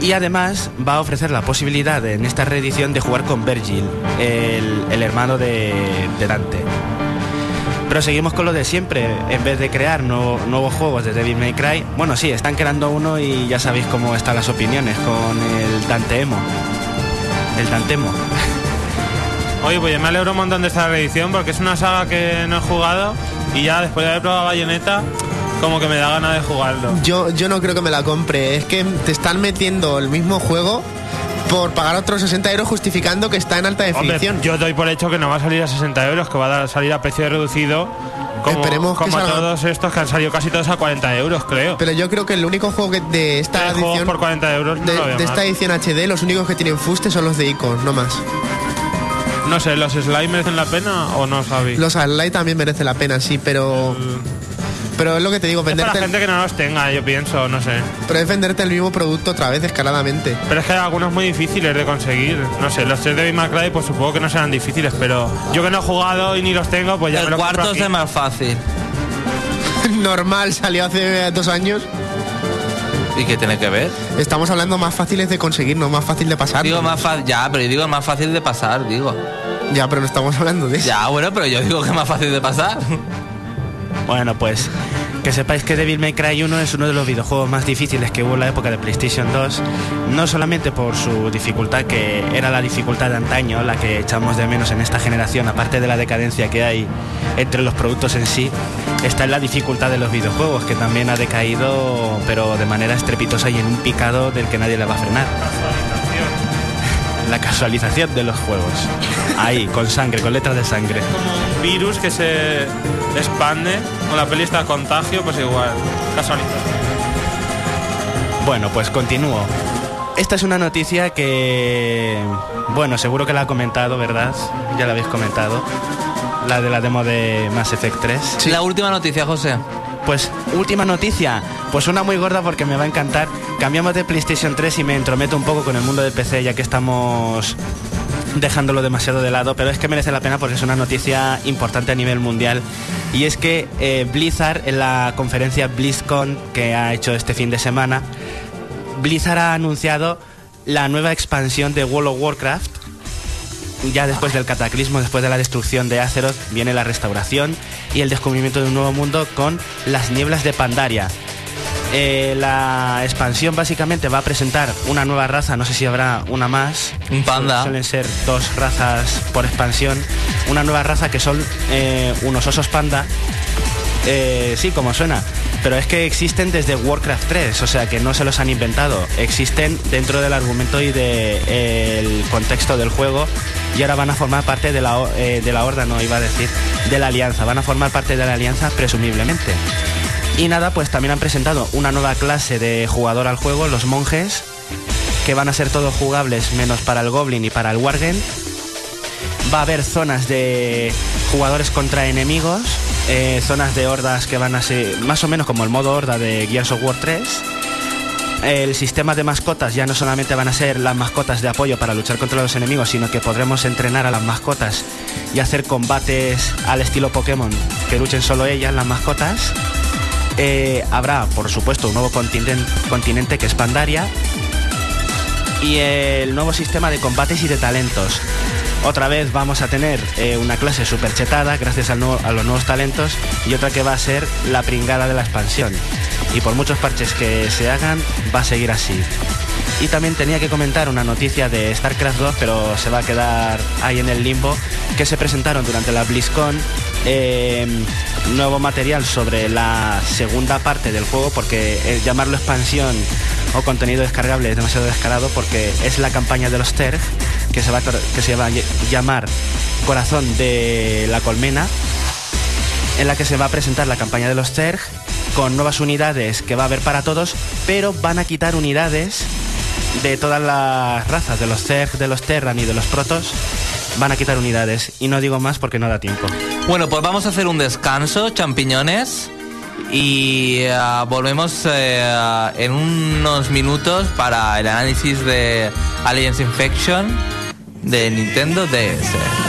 Y además va a ofrecer la posibilidad en esta reedición de jugar con Virgil, el, hermano de, Dante. Pero seguimos con lo de siempre, en vez de crear nuevo- nuevos juegos de Devil May Cry, bueno sí, están creando uno y ya sabéis cómo están las opiniones con el Dante Emo. El Dantemo. (laughs) Oye, pues yo me alegro un montón de esta reedición porque es una saga que no he jugado y ya después de haber probado Bayonetta, como que me da ganas de jugarlo. Yo, yo no creo que me la compre. Es que te están metiendo el mismo juego por pagar otros 60 euros justificando que está en alta Hombre, definición. yo doy por hecho que no va a salir a 60 euros, que va a salir a precio reducido. Como, Esperemos que como salga. todos estos que han salido casi todos a 40 euros, creo. Pero yo creo que el único juego que de esta edición por 40 euros no de, lo veo de esta edición HD, los únicos que tienen fuste son los de Icon, no más. No sé, ¿los slime merecen la pena o no, Javi? Los Light también merece la pena, sí, pero pero es lo que te digo, es para venderte, gente que no los tenga, yo pienso, no sé. pero es venderte el mismo producto otra vez escaladamente. Pero es que hay algunos muy difíciles de conseguir. No sé, los tres de Cry, pues supongo que no serán difíciles, pero yo que no he jugado y ni los tengo, pues ya me El lo compro cuarto aquí. es el más fácil. (laughs) Normal, salió hace dos años. ¿Y qué tiene que ver? Estamos hablando más fáciles de conseguir, no más fácil de pasar. Digo más fácil, ya, pero yo digo más fácil de pasar, digo. Ya, pero no estamos hablando de eso. Ya, bueno, pero yo digo que es más fácil de pasar. (laughs) Bueno, pues que sepáis que Devil May Cry 1 es uno de los videojuegos más difíciles que hubo en la época de PlayStation 2, no solamente por su dificultad, que era la dificultad de antaño, la que echamos de menos en esta generación, aparte de la decadencia que hay entre los productos en sí, está en la dificultad de los videojuegos, que también ha decaído, pero de manera estrepitosa y en un picado del que nadie le va a frenar. La casualización de los juegos. Ahí, con sangre, con letras de sangre. Como un virus que se expande, con la peli está de contagio, pues igual, casualización. Bueno, pues continúo. Esta es una noticia que, bueno, seguro que la ha comentado, ¿verdad? Ya la habéis comentado. La de la demo de Mass Effect 3. La última noticia, José. Pues última noticia, pues una muy gorda porque me va a encantar. Cambiamos de PlayStation 3 y me entrometo un poco con el mundo del PC ya que estamos dejándolo demasiado de lado, pero es que merece la pena porque es una noticia importante a nivel mundial. Y es que eh, Blizzard en la conferencia BlizzCon que ha hecho este fin de semana, Blizzard ha anunciado la nueva expansión de World of Warcraft ya después del cataclismo, después de la destrucción de Azeroth, viene la restauración y el descubrimiento de un nuevo mundo con las nieblas de Pandaria. Eh, la expansión básicamente va a presentar una nueva raza, no sé si habrá una más. Un panda. Suelen ser dos razas por expansión. Una nueva raza que son eh, unos osos panda. Eh, sí, como suena. Pero es que existen desde Warcraft 3, o sea que no se los han inventado. Existen dentro del argumento y del contexto del juego y ahora van a formar parte de la, eh, de la horda, no iba a decir, de la alianza. Van a formar parte de la alianza presumiblemente. Y nada, pues también han presentado una nueva clase de jugador al juego, los monjes, que van a ser todos jugables menos para el Goblin y para el Wargen. Va a haber zonas de jugadores contra enemigos, eh, zonas de hordas que van a ser más o menos como el modo horda de Gears of War 3. El sistema de mascotas ya no solamente van a ser las mascotas de apoyo para luchar contra los enemigos, sino que podremos entrenar a las mascotas y hacer combates al estilo Pokémon, que luchen solo ellas, las mascotas. Eh, habrá, por supuesto, un nuevo continente, continente que es Pandaria, y el nuevo sistema de combates y de talentos. Otra vez vamos a tener eh, una clase super chetada gracias a los nuevos talentos y otra que va a ser la pringada de la expansión. Y por muchos parches que se hagan, va a seguir así. Y también tenía que comentar una noticia de StarCraft 2, pero se va a quedar ahí en el limbo, que se presentaron durante la BlizzCon eh, nuevo material sobre la segunda parte del juego, porque eh, llamarlo expansión o contenido descargable es demasiado descarado, porque es la campaña de los Terg, que se va a, que se va a llamar Corazón de la Colmena, en la que se va a presentar la campaña de los TERG con nuevas unidades que va a haber para todos, pero van a quitar unidades de todas las razas, de los Zerg, de los Terran y de los Protos, van a quitar unidades. Y no digo más porque no da tiempo. Bueno, pues vamos a hacer un descanso, champiñones. Y eh, volvemos eh, en unos minutos para el análisis de Alliance Infection de Nintendo DS.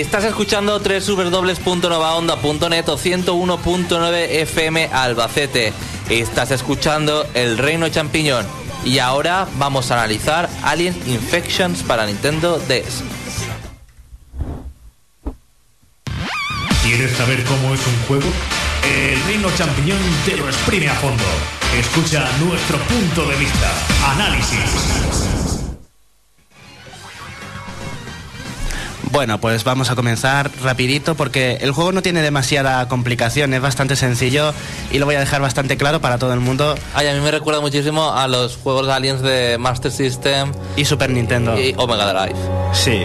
Estás escuchando www.novaonda.net o 101.9 FM Albacete. Estás escuchando El Reino Champiñón. Y ahora vamos a analizar Alien Infections para Nintendo DS. ¿Quieres saber cómo es un juego? El Reino Champiñón te lo exprime a fondo. Escucha nuestro punto de vista. Análisis. Bueno, pues vamos a comenzar rapidito porque el juego no tiene demasiada complicación, es bastante sencillo y lo voy a dejar bastante claro para todo el mundo. Ay, a mí me recuerda muchísimo a los juegos de Aliens de Master System y Super Nintendo y Omega Drive. Sí.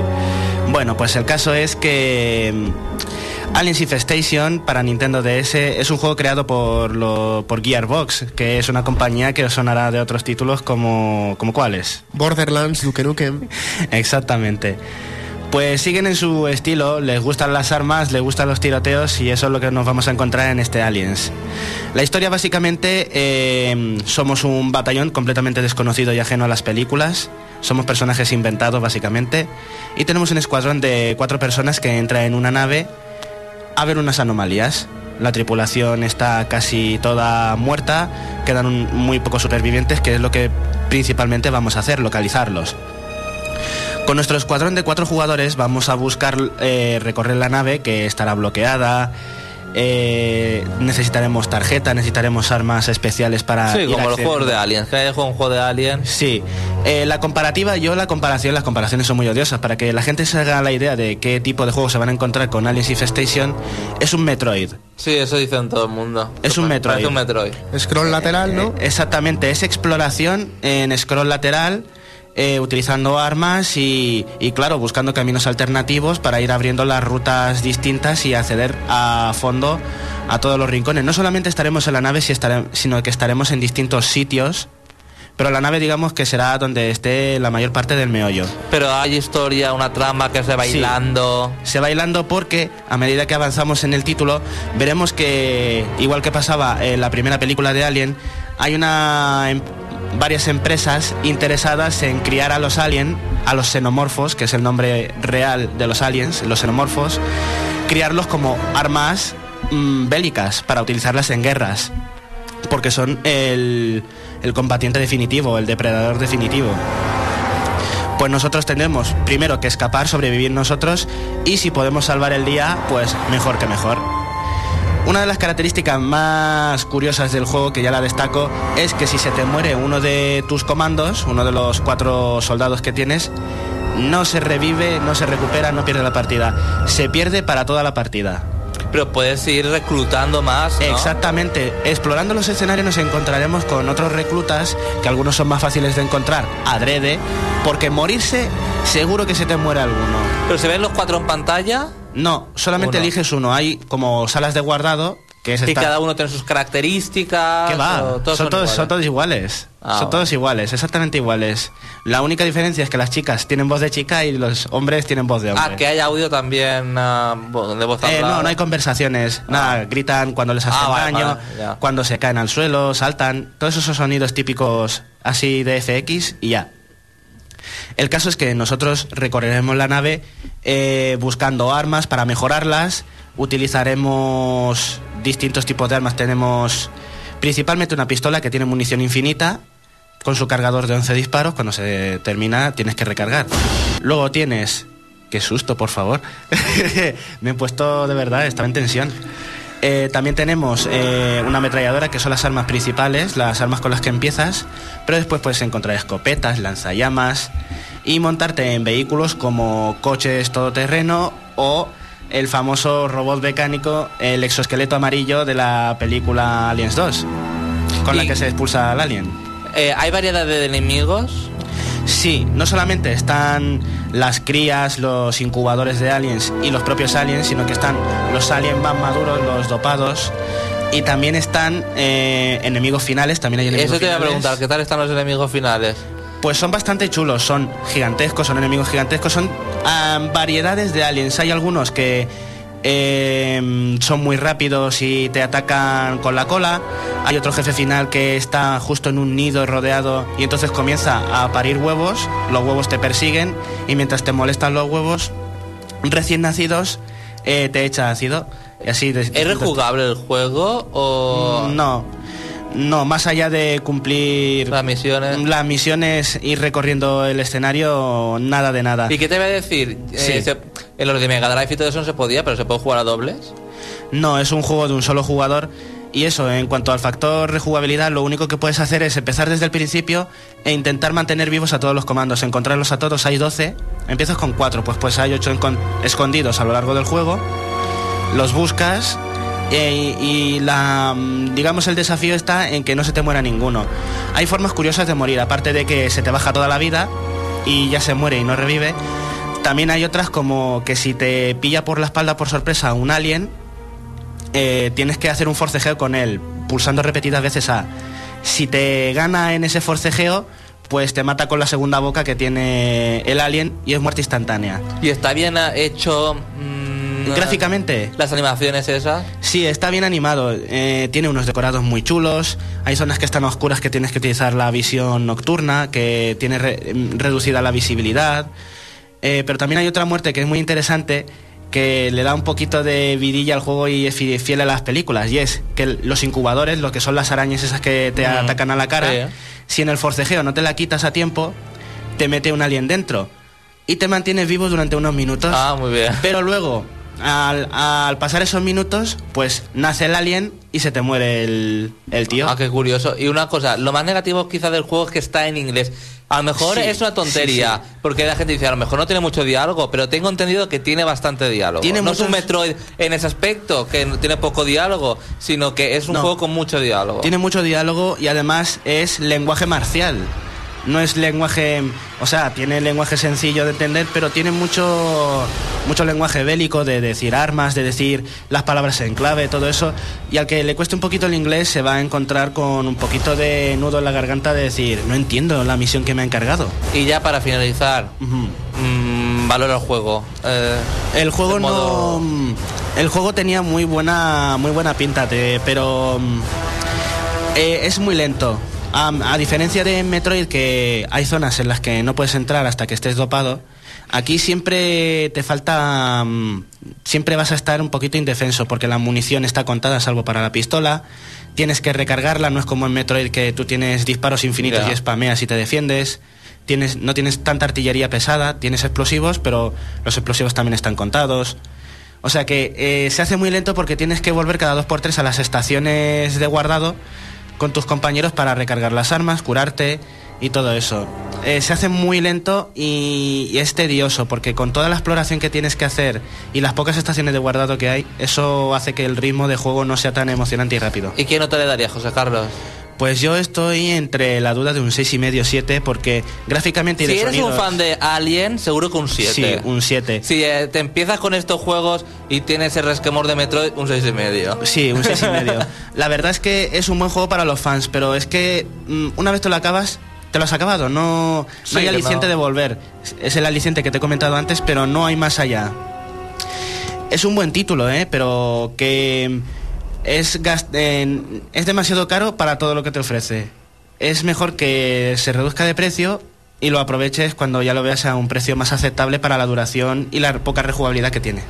Bueno, pues el caso es que mm, Aliens Infestation para Nintendo DS es un juego creado por, por Gearbox, que es una compañía que os sonará de otros títulos como, como cuáles. Borderlands, Duke Nukem. (laughs) Exactamente. Pues siguen en su estilo, les gustan las armas, les gustan los tiroteos y eso es lo que nos vamos a encontrar en este Aliens. La historia básicamente eh, somos un batallón completamente desconocido y ajeno a las películas, somos personajes inventados básicamente y tenemos un escuadrón de cuatro personas que entra en una nave a ver unas anomalías. La tripulación está casi toda muerta, quedan muy pocos supervivientes, que es lo que principalmente vamos a hacer, localizarlos. Con nuestro escuadrón de cuatro jugadores vamos a buscar eh, recorrer la nave que estará bloqueada. Eh, necesitaremos tarjeta, necesitaremos armas especiales para. Sí, como los juegos de Alien. Que hay un juego de Alien. Sí. Eh, la comparativa, yo la comparación, las comparaciones son muy odiosas. Para que la gente se haga la idea de qué tipo de juego se van a encontrar con Alien Infestation, es un Metroid. Sí, eso dicen todo el mundo. Es un Metroid. Es un Metroid. Scroll lateral, ¿no? Exactamente, es exploración en scroll lateral eh, utilizando armas y, y, claro, buscando caminos alternativos para ir abriendo las rutas distintas y acceder a fondo a todos los rincones. No solamente estaremos en la nave, sino que estaremos en distintos sitios, pero la nave digamos que será donde esté la mayor parte del meollo. Pero hay historia, una trama que se bailando. Se va hilando porque a medida que avanzamos en el título veremos que, igual que pasaba en la primera película de Alien, hay una em- varias empresas interesadas en criar a los alien, a los xenomorfos, que es el nombre real de los aliens, los xenomorfos, criarlos como armas mm, bélicas para utilizarlas en guerras, porque son el, el combatiente definitivo, el depredador definitivo pues nosotros tendremos primero que escapar, sobrevivir nosotros y si podemos salvar el día, pues mejor que mejor. Una de las características más curiosas del juego, que ya la destaco, es que si se te muere uno de tus comandos, uno de los cuatro soldados que tienes, no se revive, no se recupera, no pierde la partida. Se pierde para toda la partida. Pero puedes ir reclutando más. ¿no? Exactamente. Explorando los escenarios nos encontraremos con otros reclutas, que algunos son más fáciles de encontrar, adrede, porque morirse seguro que se te muere alguno. Pero se ven los cuatro en pantalla No, solamente Uno. eliges uno. Hay como salas de guardado, que es y esta- cada uno tiene sus características. ¿Qué va? o todos son, todos, iguales. son todos iguales. Ah, son bueno. todos iguales, exactamente iguales. La única diferencia es que las chicas tienen voz de chica y los hombres tienen voz de hombre. Ah, que hay audio también ah, de voz Eh, no, no hay conversaciones. Nada, gritan cuando les hacen Ah, vale, daño, vale, cuando se caen al suelo, saltan. Todos esos sonidos típicos así de FX y ya. El caso es que nosotros recorreremos la nave eh, buscando armas para mejorarlas. Utilizaremos distintos tipos de armas. Tenemos principalmente una pistola que tiene munición infinita con su cargador de 11 disparos. Cuando se termina tienes que recargar. Luego tienes... Qué susto, por favor. (laughs) Me he puesto de verdad, estaba en tensión. Eh, también tenemos eh, una ametralladora que son las armas principales, las armas con las que empiezas, pero después puedes encontrar escopetas, lanzallamas y montarte en vehículos como coches todoterreno o el famoso robot mecánico, el exoesqueleto amarillo de la película Aliens 2, con la que se expulsa al alien. Eh, ¿Hay variedad de enemigos? Sí, no solamente están las crías, los incubadores de aliens y los propios aliens, sino que están los aliens más maduros, los dopados, y también están eh, enemigos finales, también hay enemigos Eso te iba a preguntar, ¿qué tal están los enemigos finales? Pues son bastante chulos, son gigantescos, son enemigos gigantescos, son ah, variedades de aliens. Hay algunos que eh, son muy rápidos y te atacan con la cola. Hay otro jefe final que está justo en un nido rodeado y entonces comienza a parir huevos. Los huevos te persiguen y mientras te molestan los huevos recién nacidos eh, te echa ácido. Y así ¿Es rejugable el juego o No, no, más allá de cumplir las misiones? las misiones, ir recorriendo el escenario, nada de nada. ¿Y qué te voy a decir? Eh, Sí. se- en los de Mega Drive y todo eso no se podía, pero se puede jugar a dobles. No, es un juego de un solo jugador. Y eso, en cuanto al factor rejugabilidad, lo único que puedes hacer es empezar desde el principio e intentar mantener vivos a todos los comandos, encontrarlos a todos. Hay 12, empiezas con 4, pues pues hay 8 escondidos a lo largo del juego. Los buscas eh, y la mm, digamos el desafío está en que no se te muera ninguno. Hay formas curiosas de morir, aparte de que se te baja toda la vida y ya se muere y no revive. También hay otras como que si te pilla por la espalda por sorpresa un alien, eh, tienes que hacer un forcejeo con él, pulsando repetidas veces A. Si te gana en ese forcejeo, pues te mata con la segunda boca que tiene el alien y es muerte instantánea. Y está bien hecho. Gráficamente, Las animaciones esas. Sí, está bien animado. eh, tiene unos decorados muy chulos. Hay zonas que están oscuras que tienes que utilizar la visión nocturna, que tiene re- em, reducida la visibilidad. Eh, pero también hay otra muerte que es muy interesante, que le da un poquito de vidilla al juego y es fi- fiel a las películas. Y es que los incubadores, lo que son las arañas esas que te Mm, atacan a la cara, sí. si en el forcejeo no te la quitas a tiempo, te mete un alien dentro. Y te mantienes vivo durante unos minutos. Ah, muy bien. Pero luego, al, al pasar esos minutos, pues nace el alien y se te muere el, el tío. Ah, qué curioso. Y una cosa, lo más negativo quizá del juego es que está en inglés. A lo mejor Sí, es una tontería, sí, porque la gente dice, a lo mejor no tiene mucho diálogo, pero tengo entendido que tiene bastante diálogo. Tiene no es un Metroid en ese aspecto, que tiene poco diálogo, sino que es un No. juego con mucho diálogo. Tiene mucho diálogo y además es lenguaje marcial. No es lenguaje, o sea, tiene lenguaje sencillo de entender, pero tiene mucho, mucho lenguaje bélico de decir armas, de decir las palabras en clave, todo eso. Y al que le cueste un poquito el inglés se va a encontrar con un poquito de nudo en la garganta de decir, no entiendo la misión que me ha encargado. Y ya para finalizar, Ujú. mm, valora el juego. Eh, El juego modo- no. El juego tenía muy buena, muy buena pinta, pero mm, eh, es muy lento. Am- a diferencia de Metroid, que hay zonas en las que no puedes entrar hasta que estés dopado, aquí siempre te falta. mm, siempre vas a estar un poquito indefenso, porque la munición está contada, salvo para la pistola. Tienes que recargarla, no es como en Metroid que tú tienes disparos infinitos y spameas y te defiendes. Tienes, no tienes tanta artillería pesada, tienes explosivos, pero los explosivos también están contados. O sea que eh, se hace muy lento porque tienes que volver cada dos por tres a las estaciones de guardado con tus compañeros para recargar las armas, curarte y todo eso. Eh, se hace muy lento y, es tedioso porque con toda la exploración que tienes que hacer y las pocas estaciones de guardado que hay, eso hace que el ritmo de juego no sea tan emocionante y rápido. ¿Y qué nota le daría, José Carlos? Pues yo estoy entre la duda de un 6,5-7 porque gráficamente y Si de eres un fan de Alien, seguro que un 7. Sí, un 7. Si eh, te empiezas con estos juegos y tienes el resquemor de Metroid, un 6,5 y medio. Sí, un 6 y medio. (laughs) La verdad es que es un buen juego para los fans, pero es que mm, una vez te lo acabas, te lo has acabado. No, Sí, no hay aliciente no. de volver. Es el aliciente que te he comentado antes, pero no hay más allá. Es un buen título, ¿eh? Pero que es, es demasiado caro para todo lo que te ofrece. Es mejor que se reduzca de precio y lo aproveches cuando ya lo veas a un precio más aceptable para la duración y la poca rejugabilidad que tiene.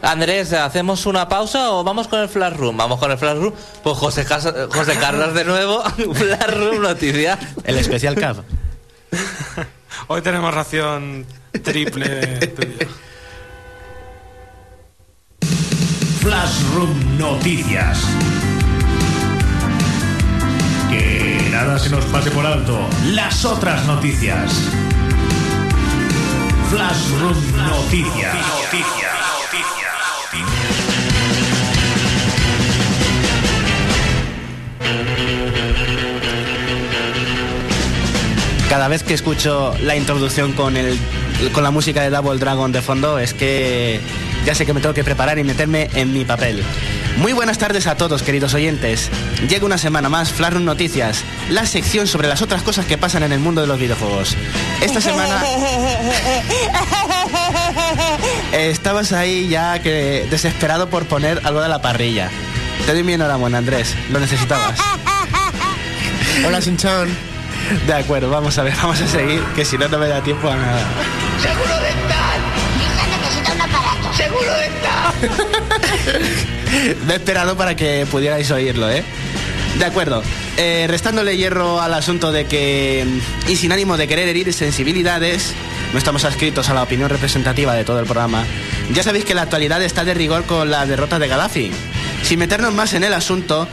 Andrés, ¿hacemos una pausa o vamos con el Flash Room? Vamos con el Flash Room. Pues José, Carlos de nuevo, (laughs) Flash Room Noticias. El especial Cab. (laughs) Hoy tenemos ración triple tuya. Flash Room Noticias. Que nada se nos pase por alto. Las otras noticias. Flash Room Noticias. Noticias. Cada vez que escucho la introducción con, el, con la música de Double Dragon de fondo, es que ya sé que me tengo que preparar y meterme en mi papel. Muy buenas tardes a todos, queridos oyentes. Llega una semana más Flash Room Noticias, la sección sobre las otras cosas que pasan en el mundo de los videojuegos. Esta semana estabas ahí ya que desesperado por poner algo de la parrilla. Te doy mi enhorabuena, Andrés. Lo necesitabas. Hola, Sinchan. De acuerdo, vamos a ver, vamos a seguir, que si no, no me da tiempo a nada. Seguro dental. (laughs) Esperado para que pudierais oírlo, ¿eh? De acuerdo. Eh, restándole hierro al asunto de que, y sin ánimo de querer herir sensibilidades, no estamos adscritos a la opinión representativa de todo el programa, ya sabéis que la actualidad está de rigor con la derrota de Gaddafi. Sin meternos más en el asunto,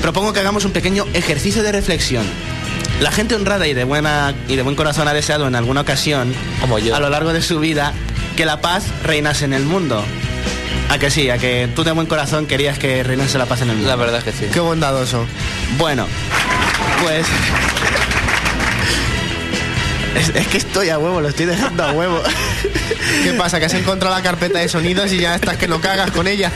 propongo que hagamos un pequeño ejercicio de reflexión. La gente honrada y de, buena, y de buen corazón ha deseado en alguna ocasión, Como yo. a lo largo de su vida, que la paz reinase en el mundo. A que sí, a que tú de buen corazón querías que reinase la paz en el mundo. La verdad es que sí. Qué bondadoso. Bueno, pues. Es, es que estoy a huevo, lo estoy dejando a huevo. (laughs) ¿Qué pasa? Que has encontrado la carpeta de sonidos y ya estás que no cagas con ella.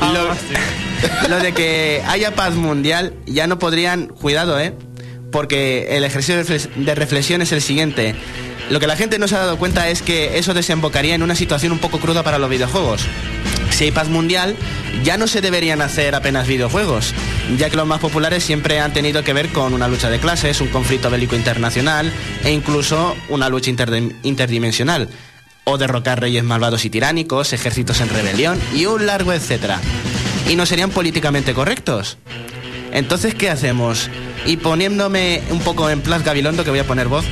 (laughs) lo, lo de que haya paz mundial ya no podrían. Cuidado, ¿eh? Porque el ejercicio de reflex- de reflexión es el siguiente. Lo que la gente no se ha dado cuenta es que eso desembocaría en una situación un poco cruda para los videojuegos. Si hay paz mundial, ya no se deberían hacer apenas videojuegos, ya que los más populares siempre han tenido que ver con una lucha de clases, un conflicto bélico internacional e incluso una lucha interdim- interdimensional, o derrocar reyes malvados y tiránicos, ejércitos en rebelión y un largo etcétera. Y no serían políticamente correctos. Entonces, ¿qué hacemos? Y poniéndome un poco en Plas Gabilondo, que voy a poner voz,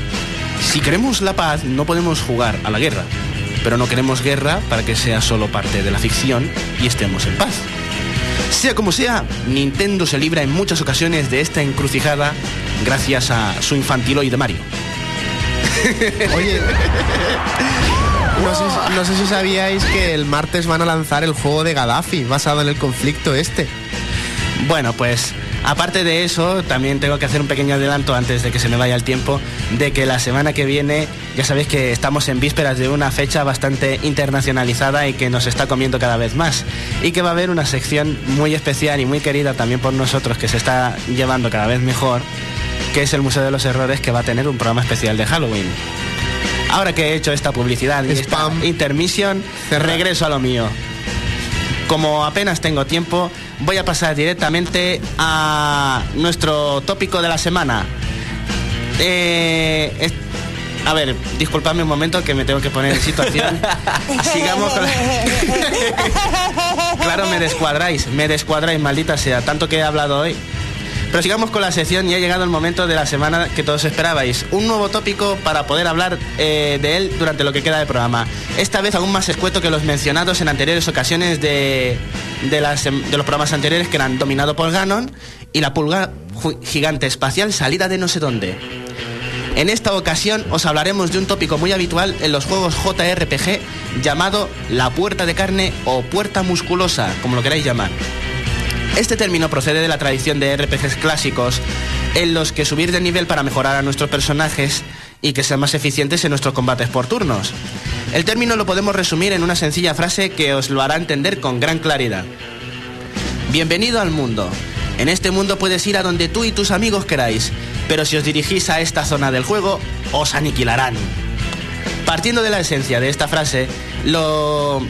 si queremos la paz, no podemos jugar a la guerra. pero no queremos guerra para que sea solo parte de la ficción y estemos en paz. Sea como sea, Nintendo se libra en muchas ocasiones de esta encrucijada gracias a su infantiloide Mario. (laughs) Oye, no sé, no sé si sabíais que el martes van a lanzar el juego de Gaddafi basado en el conflicto este. Bueno, pues aparte de eso, también tengo que hacer un pequeño adelanto antes de que se me vaya el tiempo, de que la semana que viene, ya sabéis que estamos en vísperas de una fecha bastante internacionalizada y que nos está comiendo cada vez más. Y que va a haber una sección muy especial y muy querida también por nosotros, que se está llevando cada vez mejor, que es el Museo de los Errores, que va a tener un programa especial de Halloween. Ahora que he hecho esta publicidad y esta Spam. intermisión, regreso a lo mío. Como apenas tengo tiempo, voy a pasar directamente a nuestro tópico de la semana. Eh, es- a ver, disculpadme un momento que me tengo que poner en situación. (laughs) Sigamos con la... (laughs) Claro, me descuadráis, me descuadráis, maldita sea, tanto que he hablado hoy. Pero sigamos con la sección y ha llegado el momento de la semana que todos esperabais. Un nuevo tópico para poder hablar eh, de él durante lo que queda de programa. Esta vez aún más escueto que los mencionados en anteriores ocasiones de, de, em- los programas anteriores que eran Dominado por Ganon y la pulga gigante espacial salida de no sé dónde. En esta ocasión os hablaremos de un tópico muy habitual en los juegos JRPG llamado la puerta de carne o puerta musculosa, como lo queráis llamar. Este término procede de la tradición de RPGs clásicos en los que subir de nivel para mejorar a nuestros personajes y que sean más eficientes en nuestros combates por turnos. El término lo podemos resumir en una sencilla frase que os lo hará entender con gran claridad. Bienvenido al mundo. En este mundo puedes ir a donde tú y tus amigos queráis, pero si os dirigís a esta zona del juego, os aniquilarán. Partiendo de la esencia de esta frase, lo...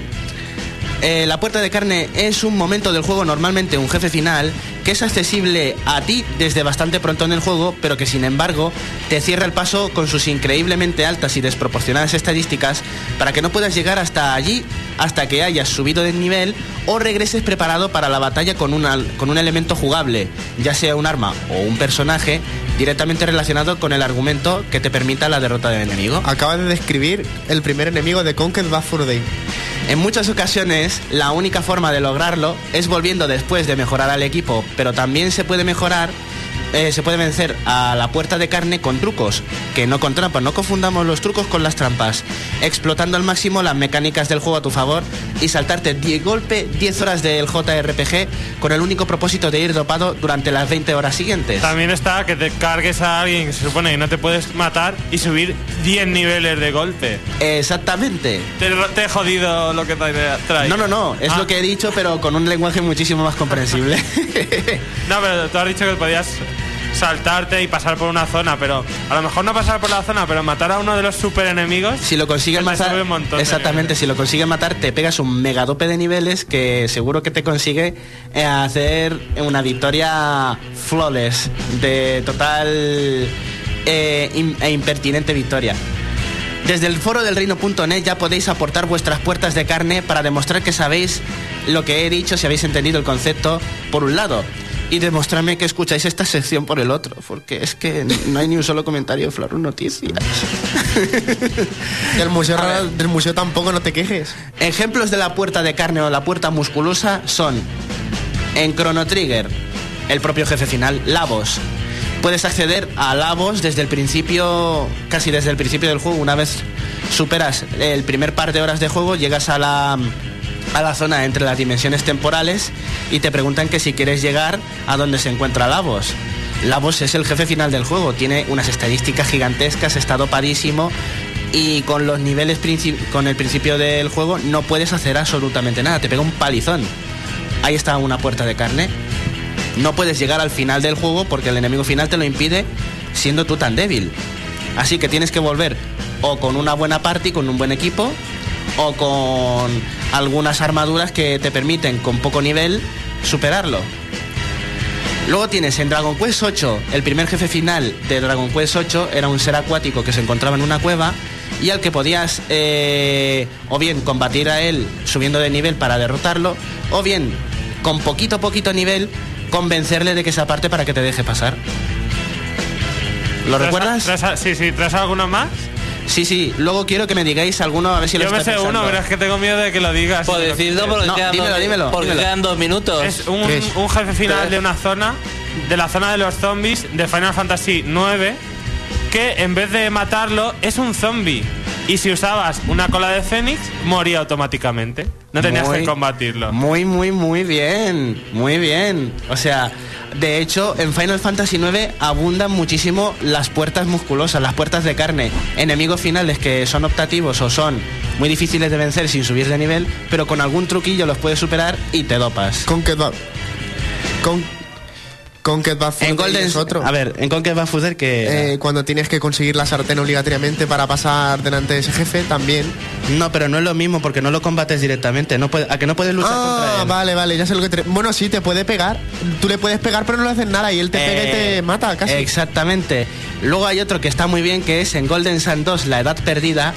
eh, la puerta de carne es un momento del juego, normalmente un jefe final, que es accesible a ti desde bastante pronto en el juego, pero que sin embargo te cierra el paso con sus increíblemente altas y desproporcionadas estadísticas para que no puedas llegar hasta allí hasta que hayas subido de nivel o regreses preparado para la batalla con, una- con un elemento jugable, ya sea un arma o un personaje directamente relacionado con el argumento que te permita la derrota del enemigo. Acaba de describir el primer enemigo de Conquer Bad Fur Day. En muchas ocasiones, la única forma de lograrlo es volviendo después de mejorar al equipo, pero también se puede mejorar, eh, se puede vencer a la puerta de carne con trucos, que no con trampas, no confundamos los trucos con las trampas, explotando al máximo las mecánicas del juego a tu favor y saltarte 10 golpe 10 horas del JRPG con el único propósito de ir dopado durante las 20 horas siguientes. También está que te cargues a alguien que se supone que no te puedes matar y subir 10 niveles de golpe. Exactamente. Te, te he jodido lo que trae. trae. No, no, no, es Ah, lo que he dicho, pero con un lenguaje muchísimo más comprensible. (laughs) No, pero tú has dicho que podías saltarte y pasar por una zona, pero a lo mejor no pasar por la zona, pero matar a uno de los super enemigos. Si lo consigues matar, un montón exactamente, si lo consigues matar, te pegas un megadope de niveles que seguro que te consigue eh, hacer una victoria flawless, de total eh, e impertinente victoria. Desde el foro del reino.net ya podéis aportar vuestras puertas de carne para demostrar que sabéis lo que he dicho, si habéis entendido el concepto, por un lado. Y demostrarme que escucháis esta sección por el otro, porque es que no hay ni un solo comentario en Flor Noticias. (laughs) Del museo, del museo tampoco no te quejes. Ejemplos de la puerta de carne o la puerta musculosa son en Chrono Trigger, el propio jefe final, Lavos. Puedes acceder a Lavos desde el principio, casi desde el principio del juego. Una vez superas el primer par de horas de juego, llegas a la, a la zona entre las dimensiones temporales y te preguntan que si quieres llegar a donde se encuentra Lavos. Lavos es el jefe final del juego, tiene unas estadísticas gigantescas, está dopadísimo y con los niveles con el principio del juego no puedes hacer absolutamente nada, te pega un palizón. Ahí está una puerta de carne. No puedes llegar al final del juego porque el enemigo final te lo impide siendo tú tan débil. Así que tienes que volver o con una buena party, con un buen equipo, o con algunas armaduras que te permiten con poco nivel superarlo. Luego tienes en Dragon Quest 8, el primer jefe final de Dragon Quest 8 era un ser acuático que se encontraba en una cueva y al que podías eh, o bien combatir a él subiendo de nivel para derrotarlo, o bien con poquito poquito nivel convencerle de que se aparte para que te deje pasar. ¿Lo ¿Traes- recuerdas? traes- sí, sí, ¿traes alguno más? Sí, sí. Luego quiero que me digáis alguno a ver si lo Yo me sé uno, pero es que tengo miedo de que lo digas. Pues decidlo porque, No, quedan, dímelo, dos, dímelo, porque dímelo. quedan dos minutos. Es un, ¿Qué es? un jefe final de una zona, de la zona de los zombies de Final Fantasy IX, que en vez de matarlo es un zombie. Y si usabas una cola de Fénix, moría automáticamente. No tenías Muy- que combatirlo. Muy, muy, muy bien. Muy bien. O sea, de hecho, en Final Fantasy IX abundan muchísimo las puertas musculosas, las puertas de carne. Enemigos finales que son optativos o son muy difíciles de vencer sin subir de nivel, pero con algún truquillo los puedes superar y te dopas. Con que va. Con. Con que va En Golden es otro. A ver, en Conquer Bad Fooder que... Eh, cuando tienes que conseguir la sartén obligatoriamente para pasar delante de ese jefe, también. No, pero no es lo mismo porque no lo combates directamente. No puede- a que no puedes luchar contra Ah, él. vale, vale, ya sé lo que te... Bueno, sí, te puede pegar. Tú le puedes pegar, pero no le haces nada y él te pega y te Eh, mata casi. Exactamente. Luego hay otro que está muy bien, que es en Golden Sun 2, La Edad Perdida.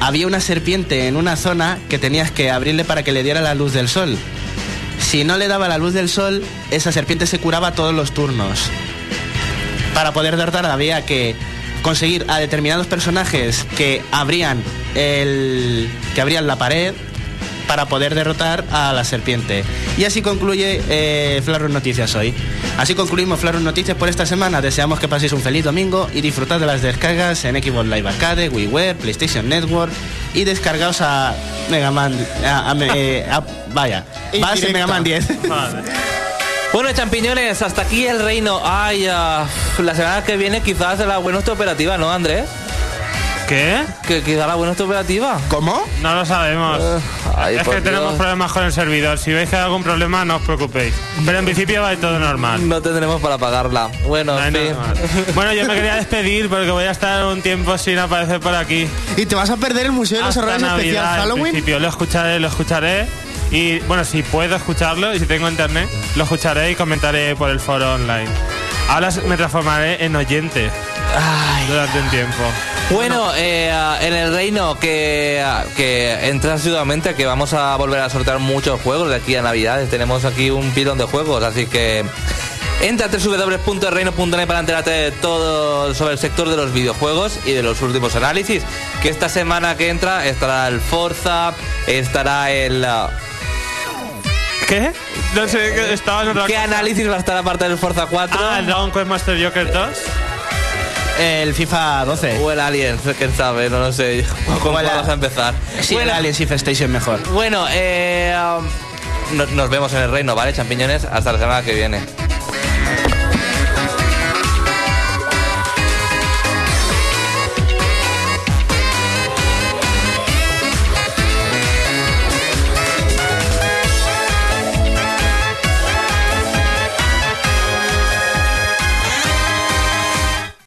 Había una serpiente en una zona que tenías que abrirle para que le diera la luz del sol. Si no le daba la luz del sol, esa serpiente se curaba todos los turnos. Para poder derrotar había que conseguir a determinados personajes que abrían el que abrían la pared para poder derrotar a la serpiente. Y así concluye eh, Flarus Noticias hoy. Así concluimos Flarus Noticias por esta semana. Deseamos que paséis un feliz domingo y disfrutad de las descargas en Xbox Live Arcade, WiiWare, PlayStation Network y descargaos a Mega Man. a- a- eh, a- vaya, vas en. Mega Man 10. Vale. Bueno, champiñones, hasta aquí el reino. Ay, ah, la semana que viene quizás la buena nuestra operativa, ¿no, Andrés? ¿Qué? Que quizás la buena nuestra operativa. ¿Cómo? No lo sabemos. Ay, es que tenemos problemas con el servidor. Si veis que hay algún problema, no os preocupéis. Pero en principio va todo normal. No tendremos para pagarla. Bueno, No en fin. Bueno, yo me quería despedir porque voy a estar un tiempo sin aparecer por aquí. Y te vas a perder el Museo de los Horrores Especial en Halloween. principio. Lo escucharé, lo escucharé. Y bueno, si puedo escucharlo y si tengo internet, lo escucharé y comentaré por el foro online. Ahora me transformaré en oyente durante un tiempo. Bueno, eh, en el reino que, que entra asiduamente, que vamos a volver a sortear muchos juegos de aquí a Navidades. Tenemos aquí un pilón de juegos, así que entra a www.reino.net para enterarte de todo sobre el sector de los videojuegos y de los últimos análisis. Que esta semana que entra estará el Forza, estará el... ah, ¿Qué? No sé, otra ¿Qué análisis va a estar aparte del Forza 4? Ah, el Dragon Quest Master Joker 2. El FIFA 12. O el Alien, quién sabe, no lo sé. (laughs) ¿Cómo vamos a empezar? Sí, Bueno, el Alien Shift Station mejor. Bueno, eh, um, no- nos vemos en el reino, ¿vale, champiñones? Hasta la semana que viene.